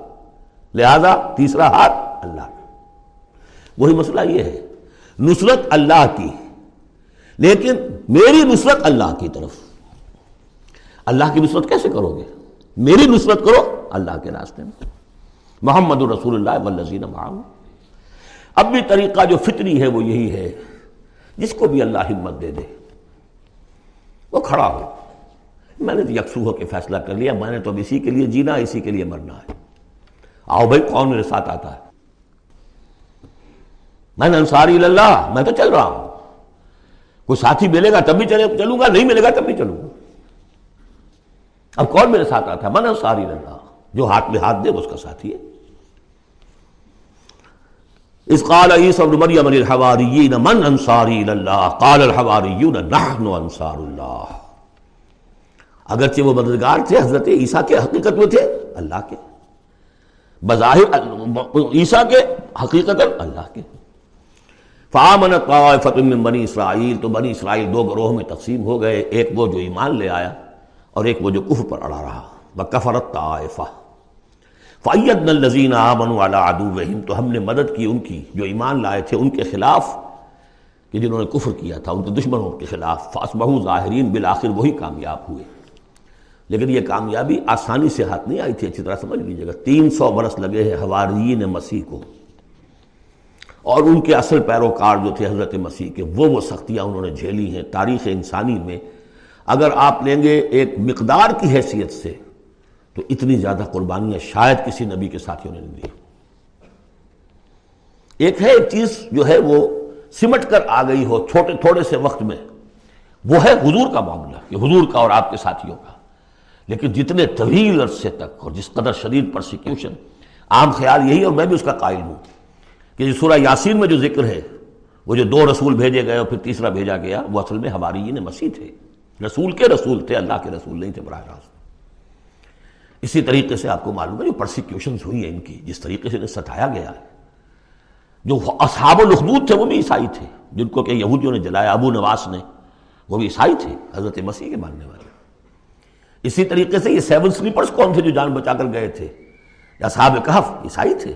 لہذا تیسرا ہاتھ اللہ۔ وہی مسئلہ یہ ہے، نصرت اللہ کی۔ لیکن میری نصرت اللہ کی طرف۔ اللہ کی نصرت کیسے کرو گے؟ میری نصرت کرو اللہ کے راستے میں۔ محمد الرسول اللہ والذین معاون اب بھی طریقہ جو فطری ہے وہ یہی ہے، جس کو بھی اللہ ہمت دے دے۔ وہ کھڑا ہو۔ میں نے تو یکسو ہو کے فیصلہ کر لیا، میں نے تو اب اسی کے لیے جینا، اسی کے لیے مرنا ہے۔ آؤ بھائی، کون میرے ساتھ آتا ہے؟ میں نے انصاری اللہ، میں تو چل رہا ہوں۔ کوئی ساتھی ملے گا تب بھی چلوں گا، نہیں ملے گا تب بھی چلوں گا۔ اب کون میرے ساتھ آتا ہے؟ من انصاری اللہ۔ جو ہاتھ میں ہاتھ دے، وہ اس کا ساتھی ہے۔ اس قال عیسی ابن مریم الحواریین من انصاری اللہ؟ قال الحواریون، نحن انصار اللہ. اگرچہ وہ مددگار تھے، حضرت عیسیٰ کے حقیقت میں تھے، اللہ کے۔ بظاہر، عیسیٰ کے حقیقت اللہ کے۔ فامن طائفت من بنی اسرائیل، تو بنی اسرائیل دو گروہ میں تقسیم ہو گئے، ایک وہ جو ایمان لے آیا اور ایک وہ جو کفر پر اڑا رہا۔ بکفرت طائفہ۔ فعید الزین آمن والا ادو تو ہم نے مدد کی ان کی جو ایمان لائے تھے ان کے خلاف کہ جنہوں نے کفر کیا تھا، ان کے دشمنوں کے خلاف۔ فاس بہو ظاہرین بالآخر وہی کامیاب ہوئے۔ لیکن یہ کامیابی آسانی سے ہاتھ نہیں آئی تھی، اچھی طرح سمجھ لیجیے گا۔ تین سو برس لگے ہیں ہوارین مسیح کو۔ اور ان کے اصل پیروکار جو تھے حضرت مسیح کے، وہ وہ سختیاں انہوں نے جھیلی ہیں۔ تاریخ انسانی میں اگر آپ لیں گے ایک مقدار کی حیثیت سے تو اتنی زیادہ قربانیاں شاید کسی نبی کے ساتھیوں نے نہیں دی ایک ہے، ایک چیز جو ہے وہ سمٹ کر آ گئی ہو چھوٹے، تھوڑے سے وقت میں، وہ ہے حضور کا معاملہ، کہ حضور کا اور آپ کے ساتھیوں کا۔ لیکن جتنے طویل عرصے تک اور جس قدر شدید پرسیکیوشن عام خیال یہی اور میں بھی اس کا قائل ہوں کہ سورہ یاسین میں جو ذکر ہے، وہ جو دو رسول بھیجے گئے اور پھر تیسرا بھیجا گیا، وہ اصل میں ہماری یہ مسیح تھے۔ رسول کے رسول تھے، اللہ کے رسول نہیں تھے براہ راست۔ اسی طریقے سے آپ کو معلوم ہے جو پرسیکیوشنز ہوئی ہیں ان کی، جس طریقے سے انہیں ستایا گیا ہے۔ جو اصحاب الخدود تھے، وہ بھی عیسائی تھے۔ جن کو کہ یہودیوں نے جلایا، ابو نواس نے، وہ بھی عیسائی تھے، حضرت مسیح کے ماننے والے۔ اسی طریقے سے یہ سیون سلیپرز کون تھے جو جان بچا کر گئے تھے؟ یا صحاب کہف عیسائی تھے۔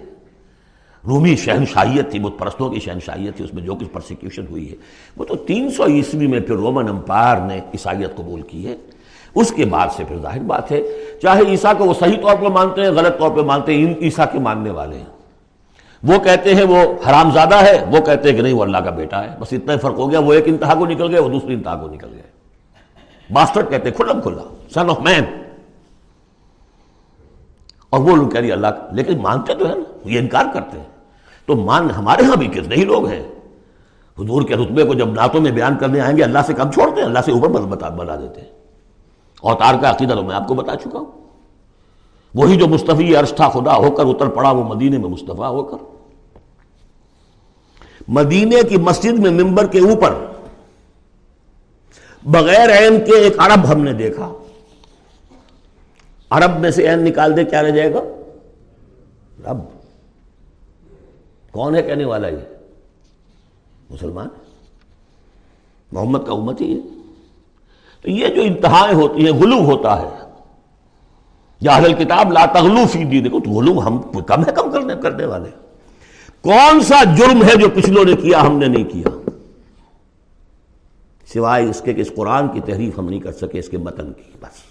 رومی شہنشاہیت تھی، بت پرستوں کی شہنشاہیت تھی، اس میں جو کچھ پرسیکیوشن ہوئی ہے۔ وہ تو تین سو عیسوی میں پھر رومن امپائر نے عیسائیت قبول کی ہے۔ اس کے بعد سے پھر ظاہر بات ہے، چاہے عیسیٰ کو وہ صحیح طور پہ مانتے ہیں، غلط طور پہ مانتے ہیں، ان عیسیٰ کے ماننے والے ہیں۔ وہ کہتے ہیں وہ حرام زادہ ہے، وہ کہتے ہیں کہ نہیں، وہ اللہ کا بیٹا ہے۔ بس اتنا فرق ہو گیا، وہ ایک انتہا کو نکل گئے، وہ دوسری انتہا کو نکل گئے۔ باسٹر کہتے ہیں، کھلم کھلا سن آف مین اور وہ لوگ کہہ رہی اللہ لیکن مانتے تو ہے نا، یہ انکار کرتے ہیں۔ تو مان ہمارے ہاں بھی کتنے ہی لوگ ہیں۔ حضور کے رتبے کو جب نعتوں میں بیان کرنے آئیں گے، اللہ سے کم چھوڑتے ہیں؟ اللہ سے اوپر بتا بنا دیتے ہیں۔ اوتار کا عقیدہ تو میں آپ کو بتا چکا ہوں۔ وہی جو مصطفی عرش تھا، خدا ہو کر اتر پڑا، وہ مدینے میں مصطفیٰ ہو کر۔ مدینے کی مسجد میں ممبر کے اوپر بغیر عین کے ایک عرب ہم نے دیکھا۔ عرب میں سے عین نکال دے، کیا رہ جائے گا؟ رب۔ کون ہے کہنے والا یہ؟ مسلمان۔ محمد کا امت ہی ہے۔ تو یہ جو انتہائیں ہوتی ہیں غلو ہوتا ہے، یا اہل کتاب لا تغلو فی دی دیکھو تو غلوم ہم کم ہے کم کرنے کرنے والے۔ کون سا جرم ہے جو پچھلوں نے کیا، ہم نے نہیں کیا؟ سوائے اس کے کہ اس قرآن کی تحریف ہم نہیں کر سکے، اس کے متن کی، بس۔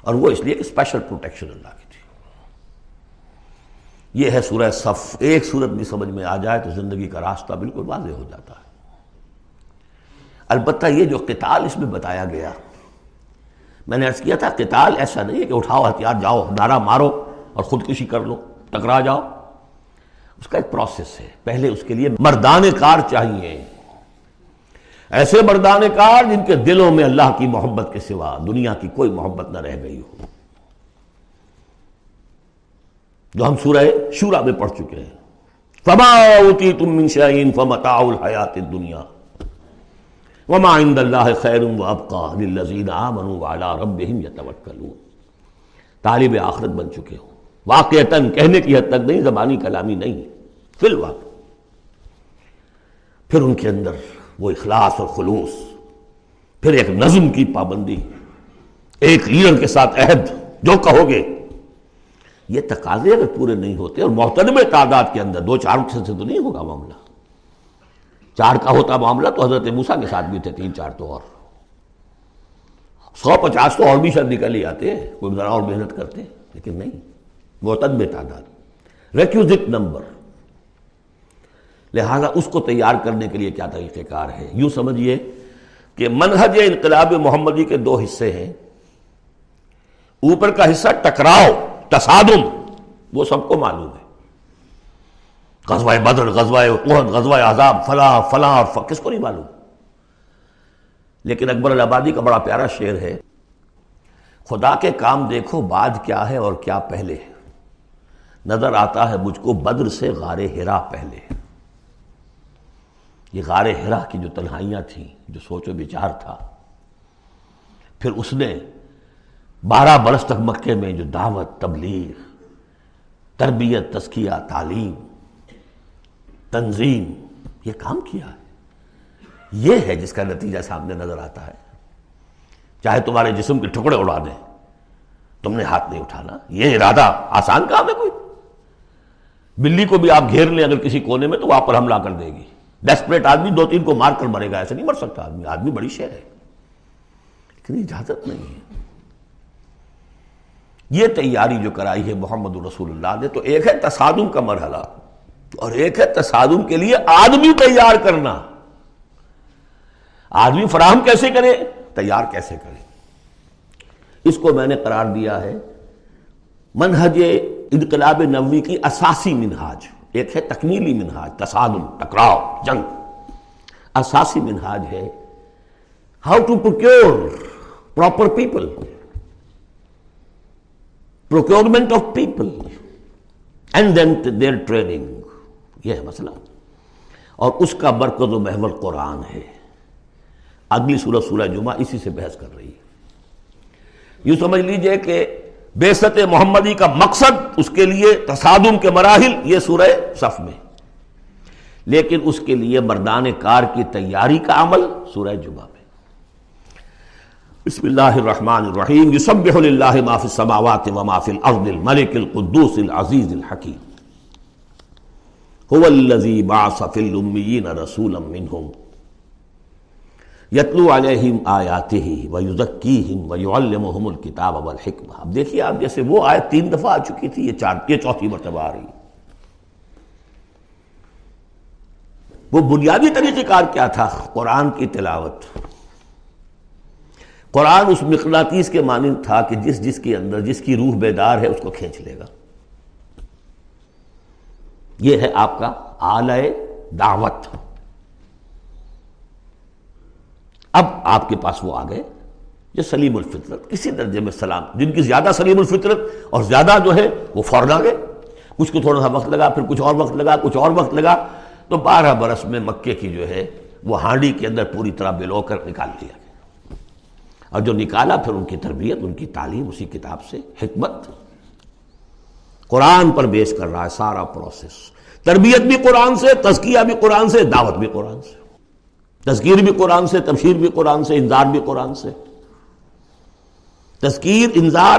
اور وہ اس لیے کہ اسپیشل پروٹیکشن اللہ کی تھی۔ یہ ہے سورہ صف۔ ایک صورت بھی سمجھ میں آ جائے تو زندگی کا راستہ بالکل واضح ہو جاتا ہے۔ البتہ یہ جو قتال اس میں بتایا گیا، میں نے عرض کیا تھا، قتال ایسا نہیں ہے کہ اٹھاؤ ہتھیار، جاؤ نعرہ مارو اور خودکشی کر لو، ٹکرا جاؤ۔ اس کا ایک پروسیس ہے۔ پہلے اس کے لیے مردان کار چاہیے۔ ایسے مردان کار جن کے دلوں میں اللہ کی محبت کے سوا دنیا کی کوئی محبت نہ رہ گئی ہو۔ جو ہم سورہ شورا میں پڑھ چکے ہیں۔ فما اوتی تم من شاہین فمتاع الحیات دنیا وما عند اللہ خیر و ابقا للذین آمنوا وعلا ربهم یتوکلون۔ طالب آخرت بن چکے ہو واقعتاً کہنے کی حد تک نہیں، زبانی کلامی نہیں۔ فی الواقع پھر ان کے اندر وہ اخلاص اور خلوص۔ پھر ایک نظم کی پابندی۔ ایک لیڈر کے ساتھ عہد۔ جو کہو گے، یہ تقاضے اگر پورے نہیں ہوتے اور محترم تعداد کے اندر دو چار سے تو نہیں ہوگا معاملہ۔ چار کا ہوتا معاملہ تو حضرت موسا کے ساتھ بھی تھے، تین چار تو اور۔ سو پچاس تو اور بھی شاید نکل ہی آتے کوئی ذرا اور محنت کرتے لیکن نہیں محتدم تعداد۔ ریکوزٹ نمبر لہذا اس کو تیار کرنے کے لیے کیا طریقہ کار ہے؟ یوں سمجھیے کہ منہج انقلاب محمدی کے دو حصے ہیں۔ اوپر کا حصہ ٹکراؤ، تصادم، وہ سب کو معلوم ہے۔ غزوہ بدر، غزوہ احد، غزوہ عذاب فلاں فلاں اور کس کو نہیں معلوم؟ لیکن اکبر الآبادی کا بڑا پیارا شعر ہے، خدا کے کام دیکھو بعد کیا ہے اور کیا پہلے ہے۔ نظر آتا ہے مجھ کو بدر سے غار ہرا پہلے۔ یہ غار ہرا کی جو تنہائیاں تھیں، جو سوچ و بچار تھا۔ پھر اس نے بارہ برس تک مکے میں جو دعوت، تبلیغ، تربیت، تزکیہ، تعلیم تنظیم، یہ کام کیا ہے؟ یہ ہے جس کا نتیجہ سامنے نظر آتا ہے۔ چاہے تمہارے جسم کے ٹکڑے اڑا دیں، تم نے ہاتھ نہیں اٹھانا۔ یہ ارادہ آسان کام ہے کوئی۔ بلی کو بھی آپ گھیر لیں اگر کسی کونے میں، تو وہاں پر حملہ کر دے گی۔ ڈیسپریٹ آدمی دو تین کو مار کر مرے گا ایسے نہیں مر سکتا۔ آدمی آدمی بڑی شہر ہے۔ لیکن اجازت نہیں ہے۔ یہ تیاری جو کرائی ہے محمد رسول اللہ نے، تو ایک ہے تصادم کا مرحلہ۔ اور ایک ہے تصادم کے لیے آدمی تیار کرنا۔ آدمی فراہم کیسے کرے؟ تیار کیسے کرے؟ اس کو میں نے قرار دیا ہے منہج انقلاب نوی کی اساسی منہاج۔ ایک ہے تکمیلی منہاج، تصادم، ٹکراؤ، جنگ۔ اساسی منہاج ہے۔ How to procure proper people procurement of people and then their training یہ ہے مسئلہ۔ اور اس کا برکز و محور قرآن ہے۔ اگلی سورہ سورہ جمعہ اسی سے بحث کر رہی ہے۔ یوں سمجھ لیجیے کہ بے ست محمدی کا مقصد اس کے لیے تصادم کے مراحل، یہ سورہ صف میں۔ لیکن اس کے لیے مردان کار کی تیاری کا عمل سورہ جمعہ میں۔ بسم اللہ الرحمن الرحیم۔ یسبح للہ ما فی السماوات وما فی الارض الملک القدوس العزیز الحکیم۔ هو الذي بعث في الاميين رسولا منهم. یتلو علیہم آیاتہ ویزکیہم ویعلمہم الکتاب والحکمہ اب دیکھیے آپ جیسے وہ آیت تین دفعہ آ چکی تھی، یہ چار یہ چوتھی مرتبہ آ رہی وہ بنیادی طریقہ کار کیا تھا؟ قرآن کی تلاوت۔ قرآن اس مقناطیس کے مانند تھا کہ جس جس کے اندر جس کی روح بیدار ہے، اس کو کھینچ لے گا۔ یہ ہے آپ کا آلہ دعوت۔ اب آپ کے پاس وہ آ گئے یہ سلیم الفطرت کسی درجے میں سلام، جن کی زیادہ سلیم الفطرت اور زیادہ جو ہے وہ فوراً آ گئے۔ کچھ کو تھوڑا سا وقت لگا، پھر کچھ اور وقت لگا، کچھ اور وقت لگا، تو بارہ برس میں مکے کی جو ہے وہ ہانڈی کے اندر پوری طرح بلو کر نکال دیا گیا۔ اور جو نکالا پھر ان کی تربیت، ان کی تعلیم، اسی کتاب سے حکمت۔ قرآن پر بیس کر رہا ہے، سارا پروسیس تربیت بھی قرآن سے، تزکیہ بھی قرآن سے، دعوت بھی قرآن سے۔ تذکیر بھی قرآن سے، تبشیر بھی قرآن سے، انذار بھی قرآن سے۔ تذکیر، انذار،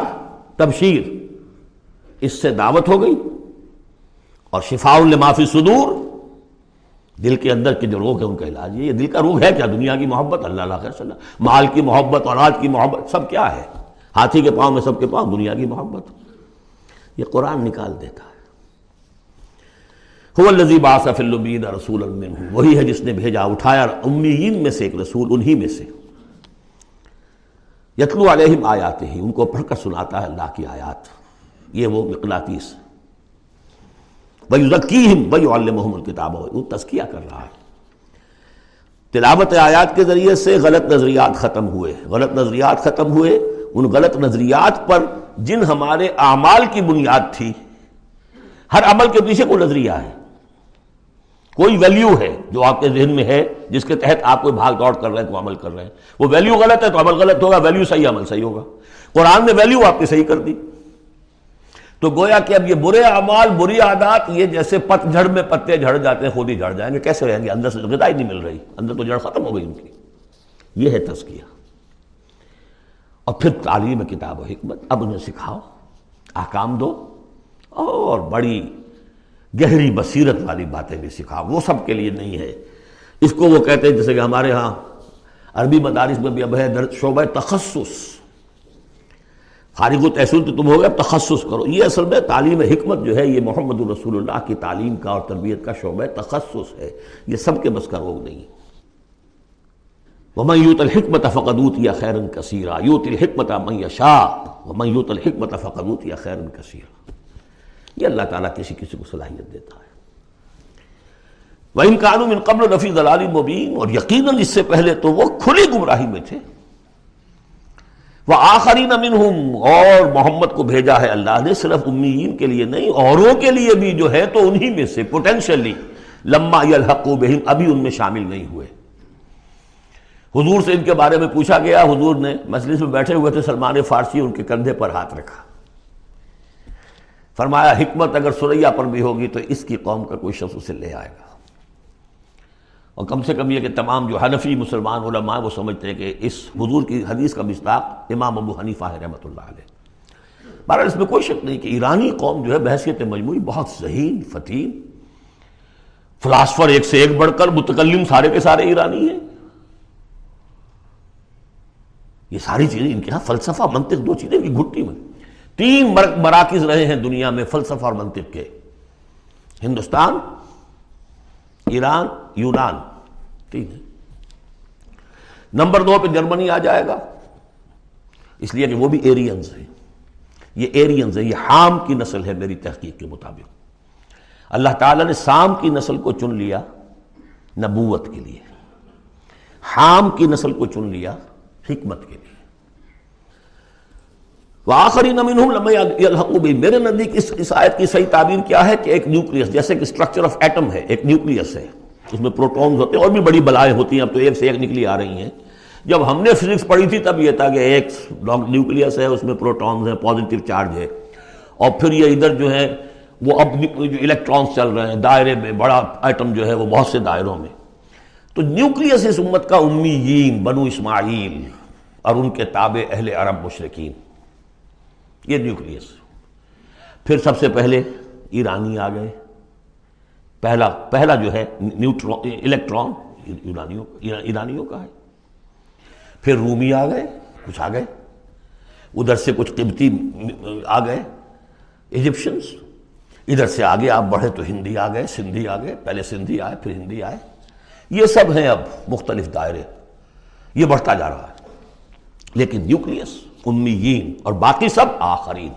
تبشیر، اس سے دعوت ہو گئی۔ اور شفاء المافی صدور، دل کے اندر کے جو روگ ہے ان کا علاج۔ یہ دل کا روگ ہے کیا؟ دنیا کی محبت، اللہ اللہ خیر صلی اللہ۔ مال کی محبت اور آج کی محبت، سب کیا ہے؟ ہاتھی کے پاؤں میں سب کے پاؤں، دنیا کی محبت۔ یہ قرآن نکال دیتا ہے۔ رسول وہی ہے جس نے بھیجا، اٹھایا امیین میں سے ایک رسول، انہی میں سے۔ یتلو علیہم آیات ہی ان کو پڑھ کر سناتا ہے اللہ کی آیات۔ یہ وہ مقناطیس بھائی ذکیم بھائی محمد کتاب وہ تذکیہ کر رہا ہے۔ تلاوت آیات کے ذریعے سے غلط نظریات ختم ہوئے۔ غلط نظریات ختم ہوئے۔ ان غلط نظریات پر جن ہمارے اعمال کی بنیاد تھی۔ ہر عمل کے پیچھے کوئی نظریہ ہے۔ کوئی ویلیو ہے جو آپ کے ذہن میں ہے، جس کے تحت آپ کوئی بھاگ دوڑ کر رہے ہیں تو عمل کر رہے ہیں۔ وہ ویلیو غلط ہے تو عمل غلط ہوگا ویلیو صحیح عمل صحیح ہوگا۔ قرآن نے ویلیو آپ کی صحیح کر دی۔ تو گویا کہ اب یہ برے اعمال، بری عادات، یہ جیسے پت جھڑ میں پتے جھڑ جاتے ہیں خود ہی جھڑ جائیں گے، کیسے رہیں گے؟ اندر سے غذا ہی نہیں مل رہی۔ اندر تو جڑ ختم ہو گئی ان کی۔ یہ ہے تذکیہ اور پھر تعلیم کتاب و حکمت، اب انہیں سکھاؤ، احکام دو اور بڑی گہری بصیرت والی باتیں بھی سکھاؤ۔ وہ سب کے لیے نہیں ہے۔ اس کو وہ کہتے ہیں جیسے کہ ہمارے ہاں عربی مدارس میں بھی اب ہے شعبہ تخصص۔ خارج و تحصیل تو تم ہو گئے تخصص کرو۔ یہ اصل میں تعلیم حکمت جو ہے، یہ محمد الرسول اللہ کی تعلیم کا اور تربیت کا شعبہ تخصص ہے۔ یہ سب کے بس کا روگ نہیں۔ ومن یوت الحکمت فقدوت یا خیرن کثیرہ یوت الحکمت من یشاء ومن یوت الحکمت فقدوت یا خیرن کثیرہ یہ اللہ تعالیٰ کسی کسی کو صلاحیت دیتا ہے. وَإِن كَانُوا مِن قَبْلُ نَفِي ضَلَالٍ مُبِينٍ. اور یقیناً اس سے پہلے تو وہ کھلی گمراہی میں تھے. وہ آخری نمن اور محمد کو بھیجا ہے اللہ نے صرف امیین کے لیے نہیں، اوروں کے لیے بھی جو ہے تو انہی میں سے پوٹینشلی لما یلحق بہم ابھی ان میں شامل نہیں ہوئے. حضور سے ان کے بارے میں پوچھا گیا، حضور نے مجلس میں بیٹھے ہوئے تھے، سلمان فارسی ان کے کندھے پر ہاتھ رکھا۔ فرمایا، حکمت اگر سریا پر بھی ہوگی تو اس کی قوم کا کوئی شخص اسے لے آئے گا۔ اور کم سے کم یہ کہ تمام جو حنفی مسلمان علماء وہ سمجھتے ہیں کہ اس حضور کی حدیث کا مصداق امام ابو حنیفہ ہے، رحمۃ اللہ علیہ۔ بہرحال اس میں کوئی شک نہیں کہ ایرانی قوم جو ہے، بحثیت مجموعی بہت ذہین فتیم فلاسفر ایک سے ایک بڑھ کر متکلم سارے کے سارے ایرانی ہیں۔ یہ ساری چیزیں ان کے ہاں فلسفہ منطق، دو چیزیں کی گھٹی میں۔ تین مراکز رہے ہیں دنیا میں فلسفہ اور منطق کے۔ ہندوستان، ایران، یونان، تین ہے نمبر دو پہ جرمنی آ جائے گا۔ اس لیے کہ وہ بھی ایرینز ہیں۔ یہ ایرینز ہیں، یہ حام کی نسل ہے میری تحقیق کے مطابق۔ اللہ تعالیٰ نے سام کی نسل کو چن لیا نبوت کے لیے۔ حام کی نسل کو چن لیا حکمت کے لیے۔ آخری نمین ہوں میرے نزدیک اس اس آیت کی صحیح تعبیر کیا ہے کہ ایک نیوکلیس، جیسے کہ اسٹرکچر آف ایٹم ہے، ایک نیوکلیس ہے۔ اس میں پروٹونز ہوتے ہیں، اور بھی بڑی بلائیں ہوتی ہیں۔ اب تو ایک سے ایک نکلی آ رہی ہیں۔ جب ہم نے فزکس پڑھی تھی تب یہ تھا کہ ایک نیوکلیس ہے، اس میں پروٹونز ہیں پازیٹیو چارج ہے۔ اور پھر یہ ادھر جو ہے، وہ اب جو الیکٹرانس چل رہے ہیں، دائرے میں بڑا آئٹم جو ہے، وہ بہت سے دائروں میں۔ تو نیوکلیس اس امت کا امیین، بنو اسماعیل۔ اور ان کے تابع اہل عرب مشرقین یہ نیوکلیس۔ پھر سب سے پہلے ایرانی آ گئے۔ پہلا پہلا جو ہے نیوٹرون الیکٹران ایرانیوں ایرانیوں کا ہے۔ پھر رومی آ گئے، کچھ آ گئے۔ ادھر سے کچھ قبطی آ گئے۔ ایجپشنس ادھر سے آگے آپ بڑھے تو ہندی آ گئے، سندھی آ گئے۔ پہلے سندھی آئے، پھر ہندی آئے۔ یہ سب ہیں اب مختلف دائرے۔ یہ بڑھتا جا رہا ہے۔ لیکن نیوکلیس امیین اور باقی سب آخرین۔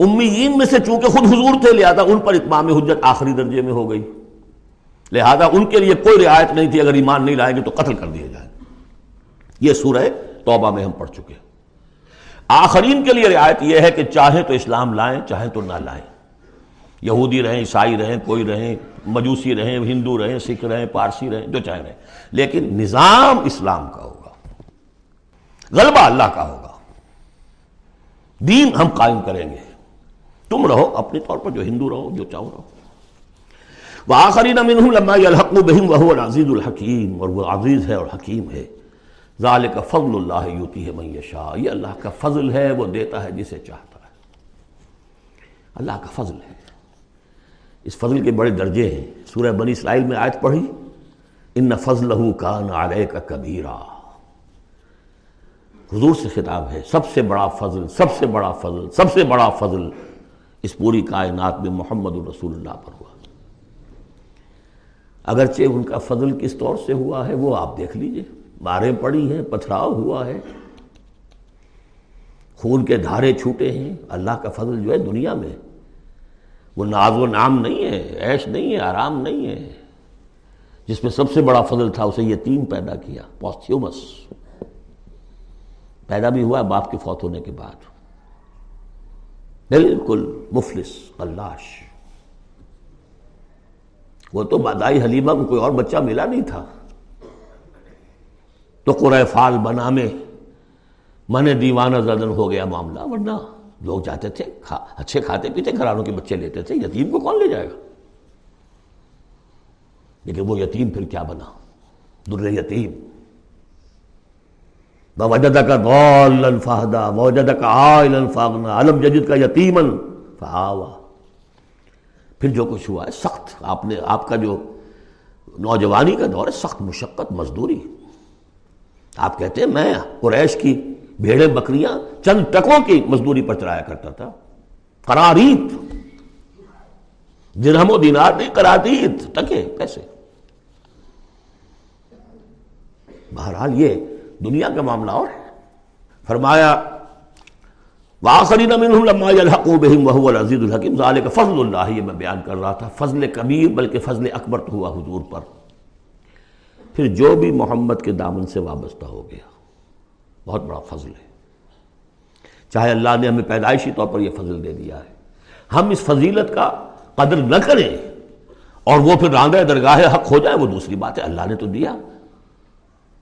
امیین میں سے چونکہ خود حضور تھے، لہذا ان پر اتمام حجت آخری درجے میں ہو گئی۔ لہذا ان کے لیے کوئی رعایت نہیں تھی، اگر ایمان نہیں لائیں گے تو قتل کر دیے جائیں۔ یہ سورہ توبہ میں ہم پڑھ چکے آخرین کے لیے رعایت یہ ہے کہ چاہیں تو اسلام لائیں، چاہیں تو نہ لائیں۔ یہودی رہیں، عیسائی رہیں، کوئی رہیں، مجوسی رہیں، ہندو رہیں، سکھ رہیں، پارسی رہیں، جو چاہیں رہیں۔ لیکن نظام اسلام کا ہوگا غلبہ اللہ کا ہوگا۔ دین ہم قائم کریں گے۔ تم رہو اپنے طور پر جو ہندو رہو، جو چاہو رہو۔ وہ آخری الحق بہم وہ عزیز الحکیم، اور وہ عزیز ہے اور حکیم ہے۔ ظال کا فضل اللہ یوتی ہے میشا یہ اللہ کا فضل ہے، وہ دیتا ہے جسے چاہتا ہے۔ اللہ کا فضل ہے۔ اس فضل کے بڑے درجے ہیں۔ سورہ بنی اسرائیل میں آیت پڑھی، ان فضل کا نعلے کا کبیرہ حضور سے خطاب ہے، سب سے بڑا فضل، سب سے بڑا فضل، سب سے بڑا فضل اس پوری کائنات میں محمد الرسول اللہ پر ہوا۔ اگرچہ ان کا فضل کس طور سے ہوا ہے، وہ آپ دیکھ لیجیے۔ ماریں پڑی ہیں، پتھراؤ ہوا ہے۔ خون کے دھارے چھوٹے ہیں۔ اللہ کا فضل جو ہے دنیا میں۔ وہ ناز و نام نہیں ہے، عیش نہیں ہے، آرام نہیں ہے۔ جس میں سب سے بڑا فضل تھا، اسے یتیم پیدا کیا، پوستیومس۔ پیدا بھی ہوا، باپ کے فوت ہونے کے بعد۔ بالکل مفلس اللہ وہ تو بادائی حلیمہ کو کوئی اور بچہ ملا نہیں تھا۔ تو قرآ فال بنا میں من دیوانہ زدن ہو گیا معاملہ، ورنہ لوگ جاتے تھے اچھے کھاتے پیتے، گھرانوں کے بچے لیتے تھے۔ یتیم کو کون لے جائے گا؟ لیکن وہ یتیم پھر کیا بنا؟ در یتیم۔ وجد کا ضالن فہدا وجد کا عائلن فاغنا، علم جدید کا یتیمن فآوا پھر جو کچھ ہوا ہے، سخت۔ آپ نے، آپ کا جو نوجوانی کا دور ہے، سخت مشقت، مزدوری۔ آپ کہتے ہیں، میں قریش کی بھیڑیں بکریاں چند ٹکوں کی مزدوری پر چلایا کرتا تھا۔ قراریت۔ درہم و دینار نہیں قراتیت ٹکے، پیسے۔ بہرحال یہ دنیا کا معاملہ اور ہے۔ فرمایا وآخرین منہم لما یلحقو بہم وہو العزیز الحکیم ذالک فضل اللہ یہ میں بیان کر رہا تھا۔ فضل کبیر، بلکہ فضل اکبر تو ہوا حضور پر۔ پھر جو بھی محمد کے دامن سے وابستہ ہو گیا، بہت بڑا فضل ہے۔ چاہے اللہ نے ہمیں پیدائشی طور پر یہ فضل دے دیا ہے۔ ہم اس فضیلت کا قدر نہ کریں اور وہ پھر راندہ درگاہ حق ہو جائے، وہ دوسری بات ہے۔ اللہ نے تو دیا۔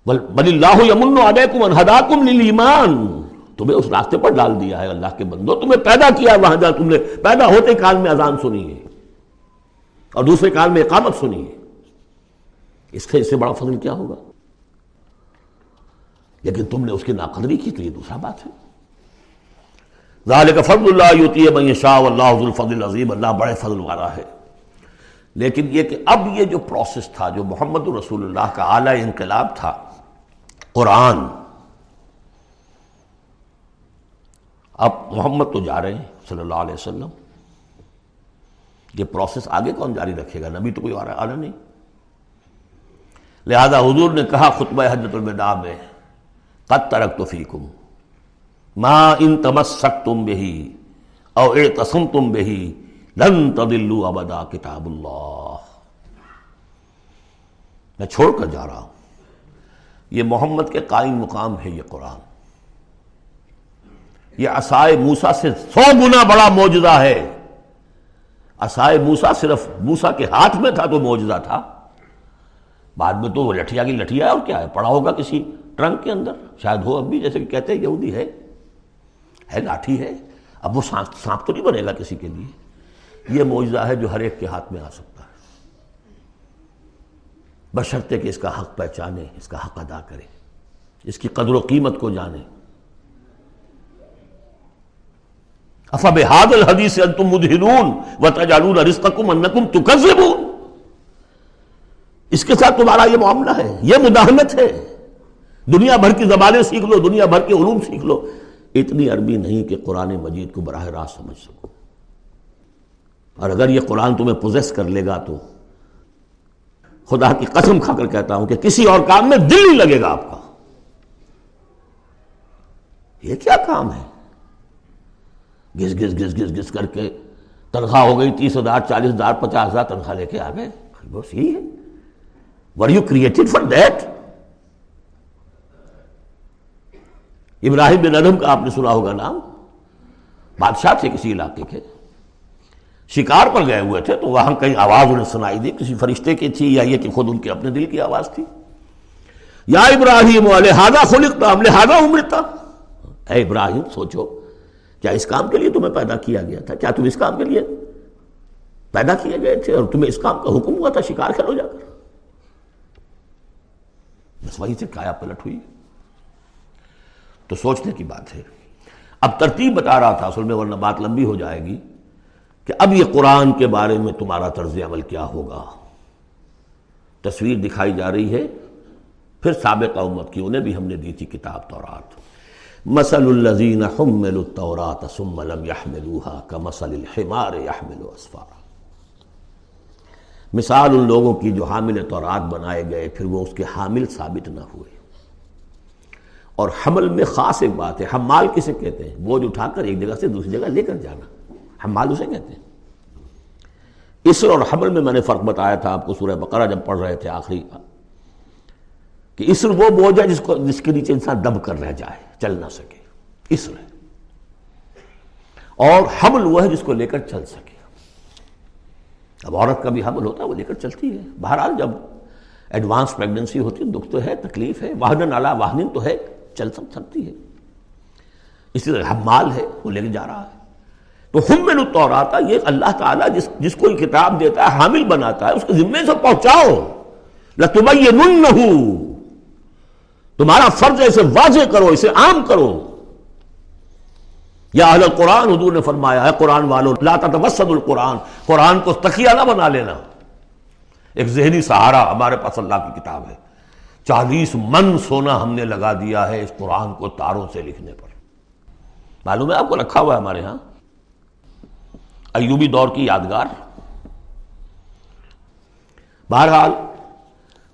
بل اللہ یمن علیکم انہداکم للایمان۔ تمہیں اس راستے پر ڈال دیا ہے اللہ کے بندو تمہیں پیدا کیا وہاں جا تم نے پیدا ہوتے کال میں اذان سنی ہے۔ اور دوسرے کال میں اقامت سنی ہے۔ اس سے اس سے بڑا فضل کیا ہوگا؟ لیکن تم نے اس کی ناقدری کی تو یہ دوسرا بات ہے۔ ذالک فضل اللہ یوتی من شاہ اللہ ذو الفضل العظیم۔ اللہ بڑے فضل والا ہے۔ لیکن یہ کہ اب یہ جو پروسیس تھا، جو محمد رسول اللہ کا اعلی انقلاب تھا قرآن۔ اب محمد تو جا رہے ہیں، صلی اللہ علیہ وسلم۔ یہ پروسیس آگے کون جاری رکھے گا؟ نبی تو کوئی آ رہا نہیں۔ لہذا حضور نے کہا، خطبہ حجت الوداع میں، قد ترک تو فیکم۔ ما ان تمسک تم بہی او اعتصم تم بہی لن تدلو ابدا کتاب اللہ۔ میں چھوڑ کر جا رہا ہوں۔ یہ محمد کے قائم مقام ہے یہ قرآن۔ یہ عصائے موسا سے سو گنا بڑا موجزہ ہے۔ عصائے موسا صرف موسا کے ہاتھ میں تھا تو موجزہ تھا۔ بعد میں تو وہ لٹھیا کی لٹھیا ہے اور کیا ہے؟ پڑا ہوگا کسی ٹرنک کے اندر۔ شاید ہو اب بھی جیسے کہ کہتے ہیں یہودی ہے۔ ہے لاٹھی ہے۔ اب وہ سانپ تو نہیں بنے گا کسی کے لیے۔ یہ موجزہ ہے جو ہر ایک کے ہاتھ میں آ سکتا بشرطے کہ اس کا حق پہچانے، اس کا حق ادا کرے، اس کی قدر و قیمت کو جانے۔ افب حاد الحدیث انتم مدہنون وتجعلون رزقکم انکم تکذبون۔ اس کے ساتھ تمہارا یہ معاملہ ہے، یہ مداحمت ہے۔ دنیا بھر کی زبانیں سیکھ لو، دنیا بھر کے علوم سیکھ لو۔ اتنی عربی نہیں کہ قرآن مجید کو براہ راست سمجھ سکو۔ اور اگر یہ قرآن تمہیں پوزیس کر لے گا تو خدا کی قسم کھا کر کہتا ہوں کہ کسی اور کام میں دل نہیں لگے گا آپ کا۔ یہ کیا کام ہے؟ گھس گھس گھس گھس گھس کر کے تنخواہ ہو گئی تیس ہزار، چالیس ہزار، پچاس ہزار، تنخواہ لے کے آ گئے۔ بس یہی ہے۔ Were you created for that Ibrahim bin Adham کا آپ نے سنا ہوگا نام۔ بادشاہ تھے کسی علاقے کے۔ شکار پر گئے ہوئے تھے، تو وہاں کہیں آواز انہیں سنائی دی، کسی فرشتے کی تھی یا یہ کہ خود ان کے اپنے دل کی آواز تھی۔ یا ابراہیم لہٰذا خلقتا، ہم لہٰذا عمرتا اے ابراہیم، سوچو، کیا اس کام کے لیے تمہیں پیدا کیا گیا تھا؟ کیا تم اس کام کے لیے پیدا کیے گئے تھے؟ اور تمہیں اس کام کا حکم ہوا تھا؟ شکار کھیلو جا کر۔ بس وہی سے کایا پلٹ ہوئی۔ تو سوچنے کی بات ہے، اب ترتیب بتا رہا تھا اصل میں، ورنہ بات لمبی ہو جائے گی۔ کہ اب یہ قرآن کے بارے میں تمہارا طرز عمل کیا ہوگا؟ تصویر دکھائی جا رہی ہے، پھر سابقہ امت کی انہیں بھی ہم نے دی تھی کتاب تورات۔ مسل الزین حمل التورات ثم لم يحملوها كمثل الحمار يحمل اسفارا۔ مثال ان لوگوں کی جو حامل تورات بنائے گئے، پھر وہ اس کے حامل ثابت نہ ہوئے۔ اور حمل میں خاص ایک بات ہے، حمال کسے کہتے ہیں؟ بوجھ اٹھا کر ایک جگہ سے دوسری جگہ لے کر جانا۔ حمال اسے کہتے ہیں۔ اسر اور حمل میں میں نے فرق بتایا تھا آپ کو سورہ بقرہ جب پڑھ رہے تھے آخری، کہ اسر وہ بوجھ ہے جس کو جس کے نیچے انسان دب کر رہ جائے، چل نہ سکے۔ اسر ہے۔ اور حمل وہ ہے جس کو لے کر چل سکے۔ اب عورت کا بھی حمل ہوتا ہے، وہ لے کر چلتی ہے۔ بہرحال جب ایڈوانس پریگننسی ہوتی ہے، دکھ تو ہے، تکلیف ہے واہن اعلیٰ واہن تو ہے، چل سک سکتی ہے۔ اسی طرح حمال ہے، وہ لے کے جا رہا ہے۔ تو حمل التوراتا یہ اللہ تعالیٰ جس جس کو یہ کتاب دیتا ہے حامل بناتا ہے اس کے ذمے سے پہنچاؤ۔ لتبیننہ تمہارا فرض ہے اسے واضح کرو، اسے عام کرو۔ یا اہل قرآن حضور نے فرمایا ہے قرآن والو، لا تتوسد القرآن، قرآن کو تخیہ نہ بنا لینا۔ ایک ذہنی سہارا ہمارے پاس اللہ کی کتاب ہے۔ چالیس من سونا ہم نے لگا دیا ہے اس قرآن کو تاروں سے لکھنے پر۔ معلوم ہے آپ کو رکھا ہوا ہے ہمارے ہاں؟ ایوبی دور کی یادگار بہرحال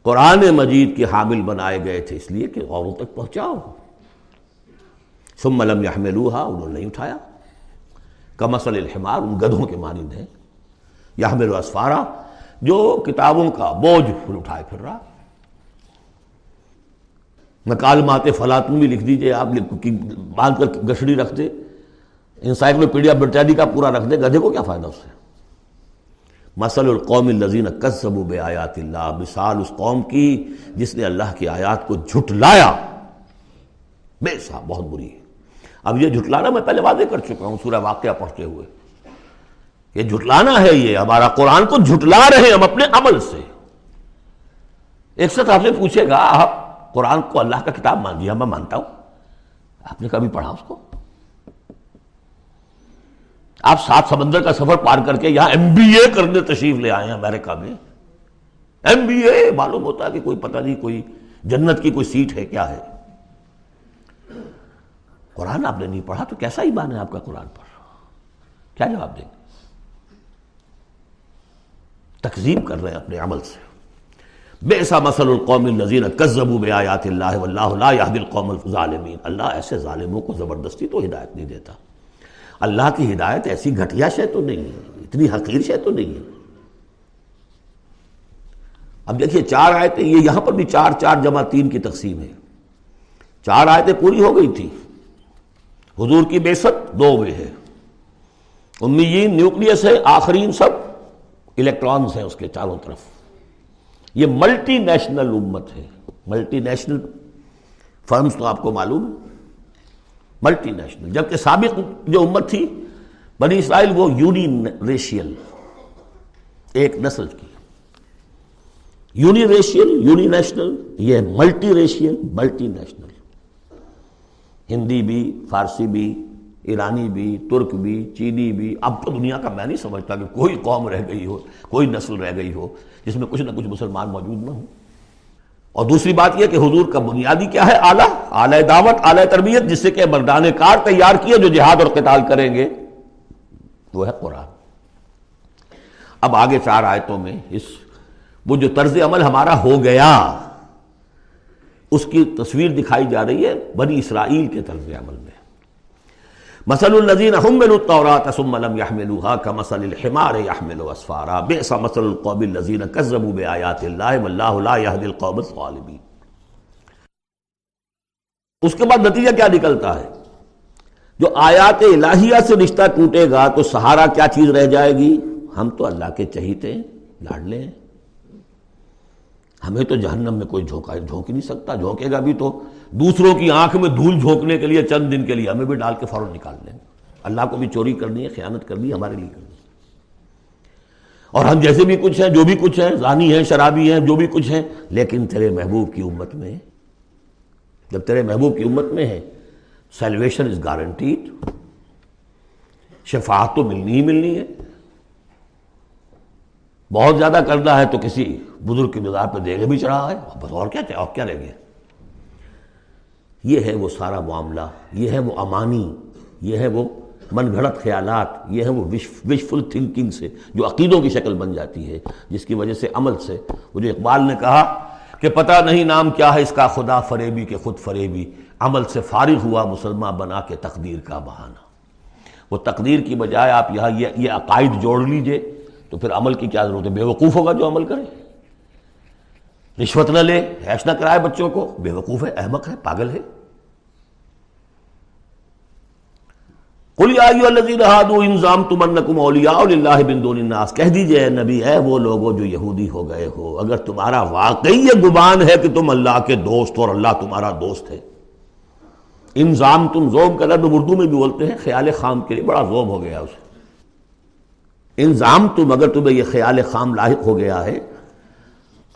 قرآن مجید کے حامل بنائے گئے تھے اس لیے کہ اوروں تک پہنچاؤ۔ ثم لم يحملوها، انہوں نے نہیں اٹھایا۔ کمسل الحمار، ان گدھوں کے مانند ہیں۔ یحمل اسفارا، جو کتابوں کا بوجھ پھر اٹھائے پھر رہا۔ مکالمات فلاطن بھی لکھ دیجیے، آپ باندھ کر گشڑی رکھ دے۔ انسائکلوپیڈیا برطانیہ کا پورا رکھ دے گدھے کو کیا فائدہ اس سے۔ مسل القوم الزین کسب بے آیات اللہ، مثال اس قوم کی جس نے اللہ کی آیات کو جھٹلایا۔ بے صاحب بہت بری ہے۔ اب یہ جھٹلانا میں پہلے واضح کر چکا ہوں سورہ واقعہ پڑھتے ہوئے۔ یہ جھٹلانا ہے یہ، ہمارا قرآن کو جھٹلا رہے ہیں ہم اپنے عمل سے۔ ایک ساتھ آپ سے پوچھے گا، آپ قرآن کو اللہ کا کتاب مان دیا ہاں، میں مانتا ہوں۔ آپ نے کبھی پڑھا اس کو؟ آپ سات سمندر کا سفر پار کر کے یہاں ایم بی اے کرنے تشریف لے آئے ہیں امریکہ میں۔ ایم بی اے، معلوم ہوتا ہے کہ کوئی پتہ نہیں، کوئی جنت کی کوئی سیٹ ہے، کیا ہے۔ قرآن آپ نے نہیں پڑھا تو کیسا ایمان ہے آپ کا قرآن پر؟ کیا جواب دیں؟ گے تقزیم کر رہے ہیں اپنے عمل سے۔ بے سا مسل القوم النظیر کزبو بے آیات اللہ واللہ لا یہد القوم الظالمین۔ اللہ ایسے ظالموں کو زبردستی تو ہدایت نہیں دیتا۔ اللہ کی ہدایت ایسی گھٹیا شے تو نہیں ہے، اتنی حقیر شے تو نہیں ہے۔ اب دیکھیے، چار آیتیں، یہ یہاں پر بھی چار چار جمع تین کی تقسیم ہے۔ چار آیتیں پوری ہو گئی تھی۔ حضور کی بے ست دو ہوئے ہے۔ امیین، نیوکلیس ہے، آخرین سب الیکٹرانز ہیں اس کے چاروں طرف۔ یہ ملٹی نیشنل امت ہے۔ ملٹی نیشنل فرمز تو آپ کو معلوم ملٹی نیشنل جبکہ سابق جو امت تھی، بنی اسرائیل وہ یونی ریشیل ایک نسل کی۔ یونی ریشیل یونی نیشنل یہ multi racial multi national Hindi بھی، فارسی بھی، ایرانی بھی، ترک بھی، چینی بھی۔ اب تو دنیا کا میں نہیں سمجھتا کہ کوئی قوم رہ گئی ہو، کوئی نسل رہ گئی ہو جس میں کچھ نہ کچھ مسلمان موجود نہ ہوں۔ اور دوسری بات یہ کہ حضور کا بنیادی کیا ہے؟ اعلیٰ، اعلی دعوت، اعلی تربیت، جس سے کہ مردان کار تیار کیے جو جہاد اور قتال کریں گے۔ وہ ہے قرآن۔ اب آگے چار آیتوں میں اس، وہ جو طرز عمل ہمارا ہو گیا، اس کی تصویر دکھائی جا رہی ہے بنی اسرائیل کے طرز عمل میں۔ مسل النزین حمل التورات ثم لم يحملوها كمثل الحمار يحمل اسفارا بئس مثل القوم الذين كذبوا بآيات الله والله لا يهدي القوم الظالمين. اس کے بعد نتیجہ کیا نکلتا ہے؟ جو آیات الہیہ سے رشتہ ٹوٹے گا تو سہارا کیا چیز رہ جائے گی؟ ہم تو اللہ کے چہیتے ہیں لاڈلے ہیں ہمیں تو جہنم میں کوئی جھونکا جھونک ہی نہیں سکتا، جھونکے گا بھی تو۔ دوسروں کی آنکھ میں دھول جھونکنے کے لیے چند دن کے لیے ہمیں بھی ڈال کے فوراً نکال لیں اللہ کو بھی چوری کرنی ہے، خیانت کرنی ہے، ہمارے لیے کرنی ہے۔ اور ہم جیسے بھی کچھ ہیں، جو بھی کچھ ہیں، زانی ہیں، شرابی ہیں، جو بھی کچھ ہیں، لیکن تیرے محبوب کی امت میں، جب تیرے محبوب کی امت میں ہے سیلویشن از گارنٹیڈ شفاعت تو ملنی ہی ملنی ہے۔ بہت زیادہ کرنا ہے تو کسی بزرگ کی مزاج پہ دیگے بھی چڑھا ہے۔ بس اور کیا اور کیا رہ گیا یہ ہے وہ سارا معاملہ، یہ ہے وہ امانی، یہ ہے وہ من گھڑت خیالات، یہ ہے وہ وشفل تھنکنگ سے جو عقیدوں کی شکل بن جاتی ہے، جس کی وجہ سے عمل سے۔ وہ جو اقبال نے کہا کہ پتہ نہیں نام کیا ہے اس کا خدا فریبی کے خود فریبی۔ عمل سے فارغ ہوا مسلمان بنا کے تقدیر کا بہانہ۔ وہ تقدیر کی بجائے آپ یہاں یہ عقائد جوڑ لیجیے تو پھر عمل کی کیا ضرورت ہے؟ بے وقوف ہوگا جو عمل کرے۔ رشوت نہ لے حیش نہ کرائے بچوں کو۔ بے وقوف ہے، احمق ہے، پاگل ہے۔ انضام تمنکم اولیاء بن دون الناس۔ کہہ دیجیے نبی ہے وہ لوگوں جو یہودی ہو گئے ہو، اگر تمہارا واقعی یہ گمان ہے کہ تم اللہ کے دوست اور اللہ تمہارا دوست ہے۔ انضام تم زوم کا لفظ اردو میں بھی بولتے ہیں، خیال خام کے لیے بڑا زوم ہو گیا اسے۔ انضام تم اگر تمہیں یہ خیال خام لاحق ہو گیا ہے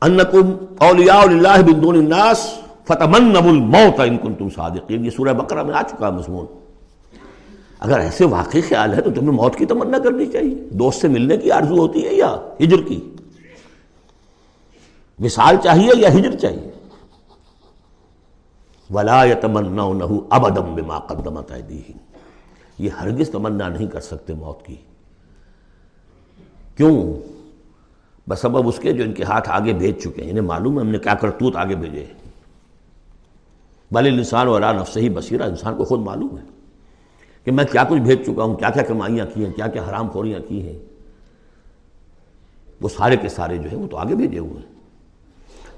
انکم اولیاء اللہ بن دون الناس فتمنوا الموت ان کنتم صادقین۔ یہ سورہ بقرہ میں آ چکا مضمون۔ اگر ایسے واقعی خیال ہے تو تمہیں موت کی تمنا کرنی چاہیے۔ دوست سے ملنے کی آرزو ہوتی ہے یا ہجر کی؟ مثال چاہیے یا ہجر چاہیے؟ ولا تمنا نہ ابدم بما قدمت یہ ہرگز تمنا نہیں کر سکتے موت کی۔ کیوں؟ بس اب اس کے جو ان کے ہاتھ آگے بھیج چکے ہیں، انہیں معلوم ہے ہم نے کیا کرتوت آگے بھیجے ہیں۔ بھلے انسان والا نفس ہی بصیرہ انسان کو خود معلوم ہے کہ میں کیا کچھ بھیج چکا ہوں، کیا کیا کمائیاں کی ہیں، کیا کیا حرام خوریاں کی ہیں۔ وہ سارے کے سارے جو ہیں وہ تو آگے بھیجے ہوئے ہیں۔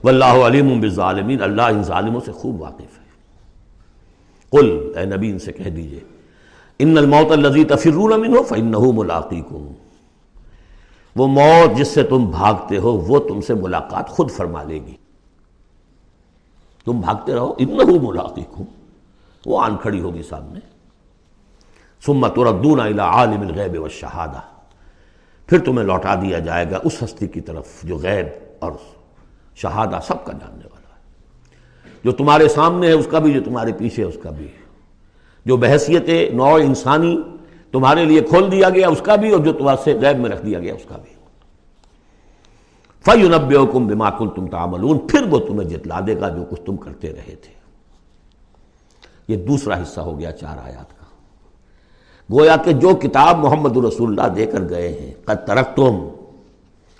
واللہ علیم بالظالمین، اللہ ان ظالموں سے خوب واقف ہے۔ قل، اے نبی، ان سے کہہ دیجیے، ان الموت الذی تفرون منه فانه ملاقیکم۔ وہ موت جس سے تم بھاگتے ہو، وہ تم سے ملاقات خود فرما لے گی۔ تم بھاگتے رہو، انہو ملاقیکم وہ آن کھڑی ہوگی سامنے۔ سمت ردون عالم الغیب و شہادہ پھر تمہیں لوٹا دیا جائے گا اس ہستی کی طرف جو غیب اور شہادہ سب کا جاننے والا ہے۔ جو تمہارے سامنے ہے، اس کا بھی، جو تمہارے پیچھے ہے، اس کا بھی۔ جو بحثیت نوع انسانی تمہارے لیے کھول دیا گیا اس کا بھی اور جو تمہارے سے غیب میں رکھ دیا گیا اس کا بھی۔ فیونب حکم بماکل تم تعملون، پھر وہ تمہیں جتلا دے گا جو کچھ تم کرتے رہے تھے۔ یہ دوسرا حصہ ہو گیا چار آیات کا۔ گویا کہ جو کتاب محمد رسول اللہ دے کر گئے ہیں، قد ترکتم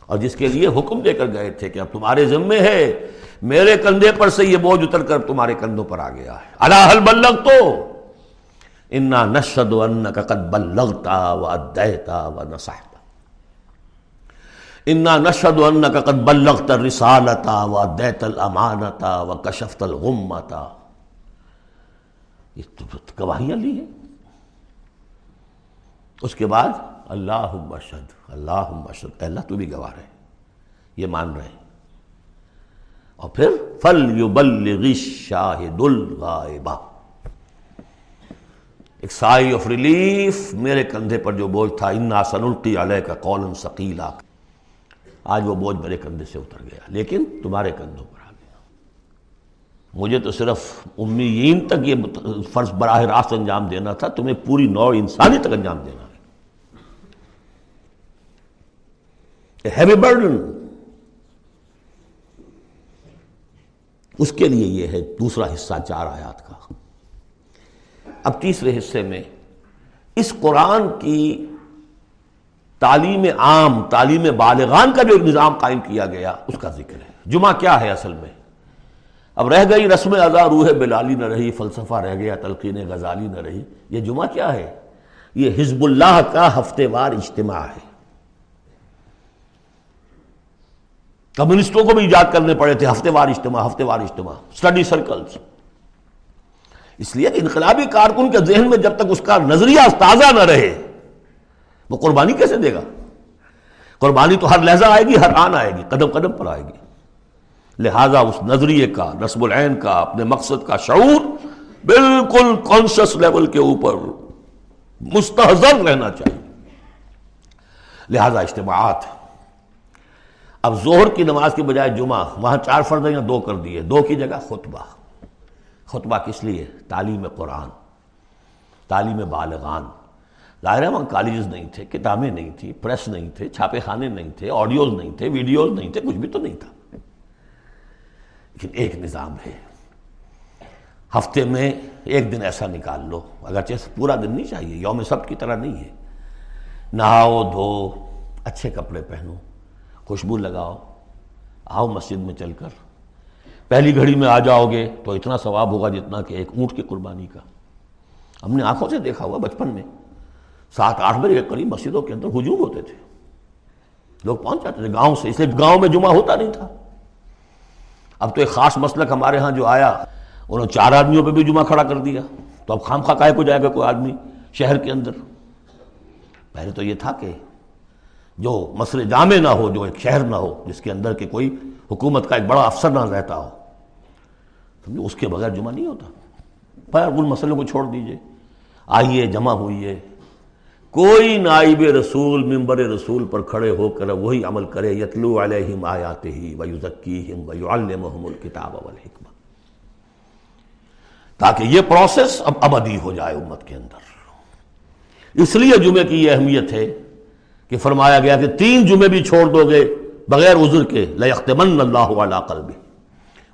اور جس کے لیے حکم دے کر گئے تھے کہ اب تمہارے ذمے ہے، میرے کندھے پر سے یہ بوجھ اتر کر تمہارے کندھوں پر آ گیا ہے۔ اللہ بلغ تو انا نشد ان کا قد بلغتا و ادیتا و نصحتا انا نشد ان کا قد بلغت الرسالتا و ادیت الامانتا و کشفت الغمتا یہ تو گواہیاں لی ہیں اس کے بعد اللہ بشد اللہ بشد اللہ تو بھی گواہ رہے یہ مان رہے اور پھر فل یبلغ شاہد الغائبہ ایک سائی آف ریلیف میرے کندھے پر جو بوجھ تھا، انا سنلقی علیہ کا قول ثقیلا آج وہ بوجھ میرے کندھے سے اتر گیا، لیکن تمہارے کندھوں پر آ گیا۔ مجھے تو صرف امیین تک یہ فرض براہ راست انجام دینا تھا، تمہیں پوری نوع انسانی تک انجام دینا ہیوی برڈن اس کے لیے یہ ہے دوسرا حصہ، چار آیات کا۔ اب تیسرے حصے میں اس قرآن کی تعلیم عام، تعلیم بالغان کا جو ایک نظام قائم کیا گیا، اس کا ذکر ہے۔ جمعہ کیا ہے اصل میں؟ اب رہ گئی رسم ازا روح بلالی نہ رہی، فلسفہ رہ گیا، تلقین غزالی نہ رہی۔ یہ جمعہ کیا ہے؟ یہ حزب اللہ کا ہفتے وار اجتماع ہے۔ کمیونسٹوں کو بھی ایجاد کرنے پڑے تھے، ہفتے وار اجتماع، ہفتے وار اجتماع۔ اسٹڈی سرکلز اس لیے کہ انقلابی کارکن کے ذہن میں جب تک اس کا نظریہ تازہ نہ رہے، وہ قربانی کیسے دے گا؟ قربانی تو ہر لہجہ آئے گی، ہر آن آئے گی، قدم قدم پر آئے گی۔ لہذا اس نظریے کا، نصب العین کا، اپنے مقصد کا شعور بالکل کانشس لیول کے اوپر مستحضر رہنا چاہیے۔ لہذا اجتماعات اب زہر کی نماز کی بجائے جمعہ، وہاں چار فرد یا دو کر دیے، دو کی جگہ خطبہ۔ خطبہ کس لیے؟ تعلیم قرآن، تعلیم بالغان۔ ظاہر ہے وہاں کالجز نہیں تھے، کتابیں نہیں تھیں، پریس نہیں تھے چھاپے خانے نہیں تھے، آڈیوز نہیں تھے، ویڈیوز نہیں تھے، کچھ بھی تو نہیں تھا۔ لیکن ایک نظام ہے، ہفتے میں ایک دن ایسا نکال لو، اگرچہ پورا دن نہیں چاہیے، یوم سب کی طرح نہیں ہے۔ نہاؤ، دھو، اچھے کپڑے پہنو، خوشبو لگاؤ، آؤ مسجد میں چل کر۔ پہلی گھڑی میں آ جاؤ گے تو اتنا ثواب ہوگا جتنا کہ ایک اونٹ کی قربانی کا۔ ہم نے آنکھوں سے دیکھا ہوا بچپن میں۔ سات آٹھ بجے کے قریب مسجدوں کے اندر ہجوم ہوتے تھے۔ لوگ پہنچ جاتے تھے گاؤں سے، اس لیے گاؤں میں جمعہ ہوتا نہیں تھا۔ اب تو ایک خاص مسلک ہمارے ہاں جو آیا، انہوں نے چار آدمیوں پہ بھی جمعہ کھڑا کر دیا۔ تو اب خام خواہ کو جائے گا کوئی آدمی شہر کے اندر۔ پہلے تو یہ تھا کہ جو مسئلے جامع نہ ہو، جو ایک شہر نہ ہو، جس کے اندر کہ کوئی حکومت کا ایک بڑا افسر نہ رہتا ہو تو اس کے بغیر جمعہ نہیں ہوتا۔ پر ان مسئلوں کو چھوڑ دیجیے۔ آئیے، جمع ہوئیے۔ کوئی نائب رسول ممبر رسول پر کھڑے ہو کر وہی عمل کرے۔ یتلو علیہم آیات ہی ویزکیہم ویعلمہم الکتاب والحکمہ۔ تاکہ یہ پروسیس اب ابدی ہو جائے امت کے اندر۔ اس لیے جمعے کی یہ اہمیت ہے کہ فرمایا گیا کہ تین جمعے بھی چھوڑ دو گے بغیر عذر کے۔ لَيَخْتِمَنَّ اللَّهُ عَلَىٰ قَلْبِ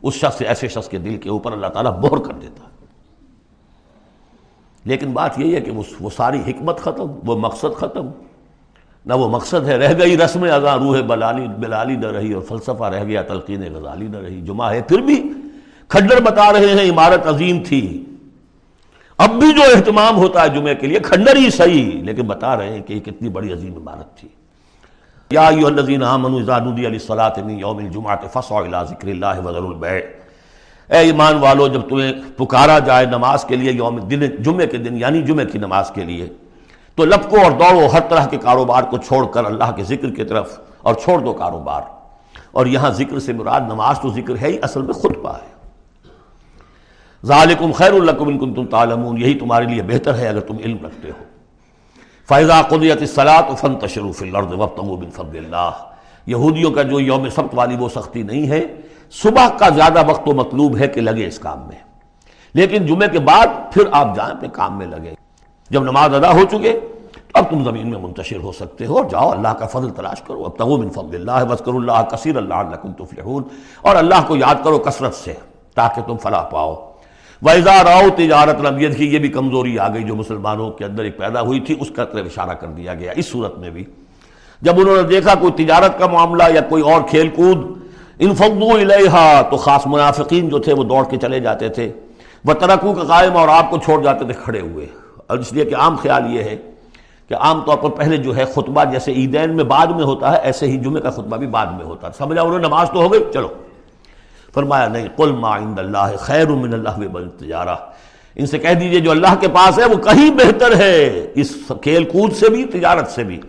اس شخص ایسے شخص کے دل کے اوپر اللہ تعالیٰ بہر کر دیتا ہے۔ لیکن بات یہی ہے کہ وہ ساری حکمت ختم، وہ مقصد ختم۔ نہ وہ مقصد ہے رہ گئی رسم ازاں روح بلالی بلالی نہ رہی اور فلسفہ رہ گیا، تلقین غزالی نہ رہی۔ جمعہ ہے پھر بھی کھنڈر بتا رہے ہیں، عمارت عظیم تھی۔ اب بھی جو اہتمام ہوتا ہے جمعے کے لیے کھنڈر ہی صحیح، لیکن بتا رہے ہیں کہ یہ کتنی بڑی عظیم عمارت تھی۔ یا الذین آمنوا اذا نودی للصلاۃ من یوم الجمعہ فسعوا الى ذکر اللہ وذروا البیع۔ اے ایمان والو، جب تمہیں پکارا جائے نماز کے لیے یوم دن جمعے کے دن یعنی جمعے کی نماز کے لیے، تو لپکو اور دوڑو ہر طرح کے کاروبار کو چھوڑ کر اللہ کے ذکر کی طرف اور چھوڑ دو کاروبار۔ اور یہاں ذکر سے مراد نماز تو ذکر ہے ہی، اصل میں خطبہ ہے۔ ذالکم خیر الکم ان کنتم تعلمون، یہی تمہارے لیے بہتر ہے اگر تم علم رکھتے ہو۔ فیضا قدیت الصلاۃ فانتشروا فی الارض وابتغوا من فضل اللہ یہودیوں کا جو یوم سبت والی وہ سختی نہیں ہے، صبح کا زیادہ وقت تو مطلوب ہے کہ لگے اس کام میں۔ لیکن جمعے کے بعد پھر آپ جائیں اپنے کام میں لگے۔ جب نماز ادا ہو چکے، تو اب تم زمین میں منتشر ہو سکتے ہو اور جاؤ، اللہ کا فضل تلاش کرو۔ اب تغو من فضل اللہ وسکر اللہ کثیر اللہ تفلحون۔ اور اللہ کو یاد کرو کثرت سے تاکہ تم فلاح پاؤ۔ ویزا راؤ تجارت ربیت کی یہ بھی کمزوری آ گئی جو مسلمانوں کے اندر ایک پیدا ہوئی تھی، اس کا طرف اشارہ کر دیا گیا اس صورت میں بھی۔ جب انہوں نے دیکھا کوئی تجارت کا معاملہ یا کوئی اور کھیل کود انفقو الیہا، تو خاص منافقین جو تھے وہ دوڑ کے چلے جاتے تھے۔ وہ ترکو کا قائم اور آپ کو چھوڑ جاتے تھے کھڑے ہوئے۔ اور اس لیے کہ عام خیال یہ ہے کہ عام طور پر پہلے جو ہے خطبہ جیسے عیدین میں بعد میں ہوتا ہے، ایسے ہی جمعہ کا خطبہ بھی بعد میں ہوتا ہے۔ سمجھا انہوں نے نماز تو ہو گئی، چلو۔ فرمایا، نہیں، قل ما عند اللہ خیر من اللہ بل تجارہ ان سے کہہ دیجیے، جو اللہ کے پاس ہے وہ کہیں بہتر ہے، اس کھیل کود سے بھی، تجارت سے بھی.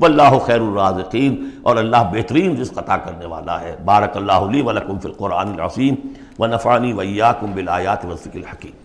واللہ خیر الرازقین، اور اللہ بہترین رزق عطا کرنے والا ہے. بارک اللہ لی ولکم فی القرآن العظیم ونفعنی ویاکم بالآیات والذکر الحکیم.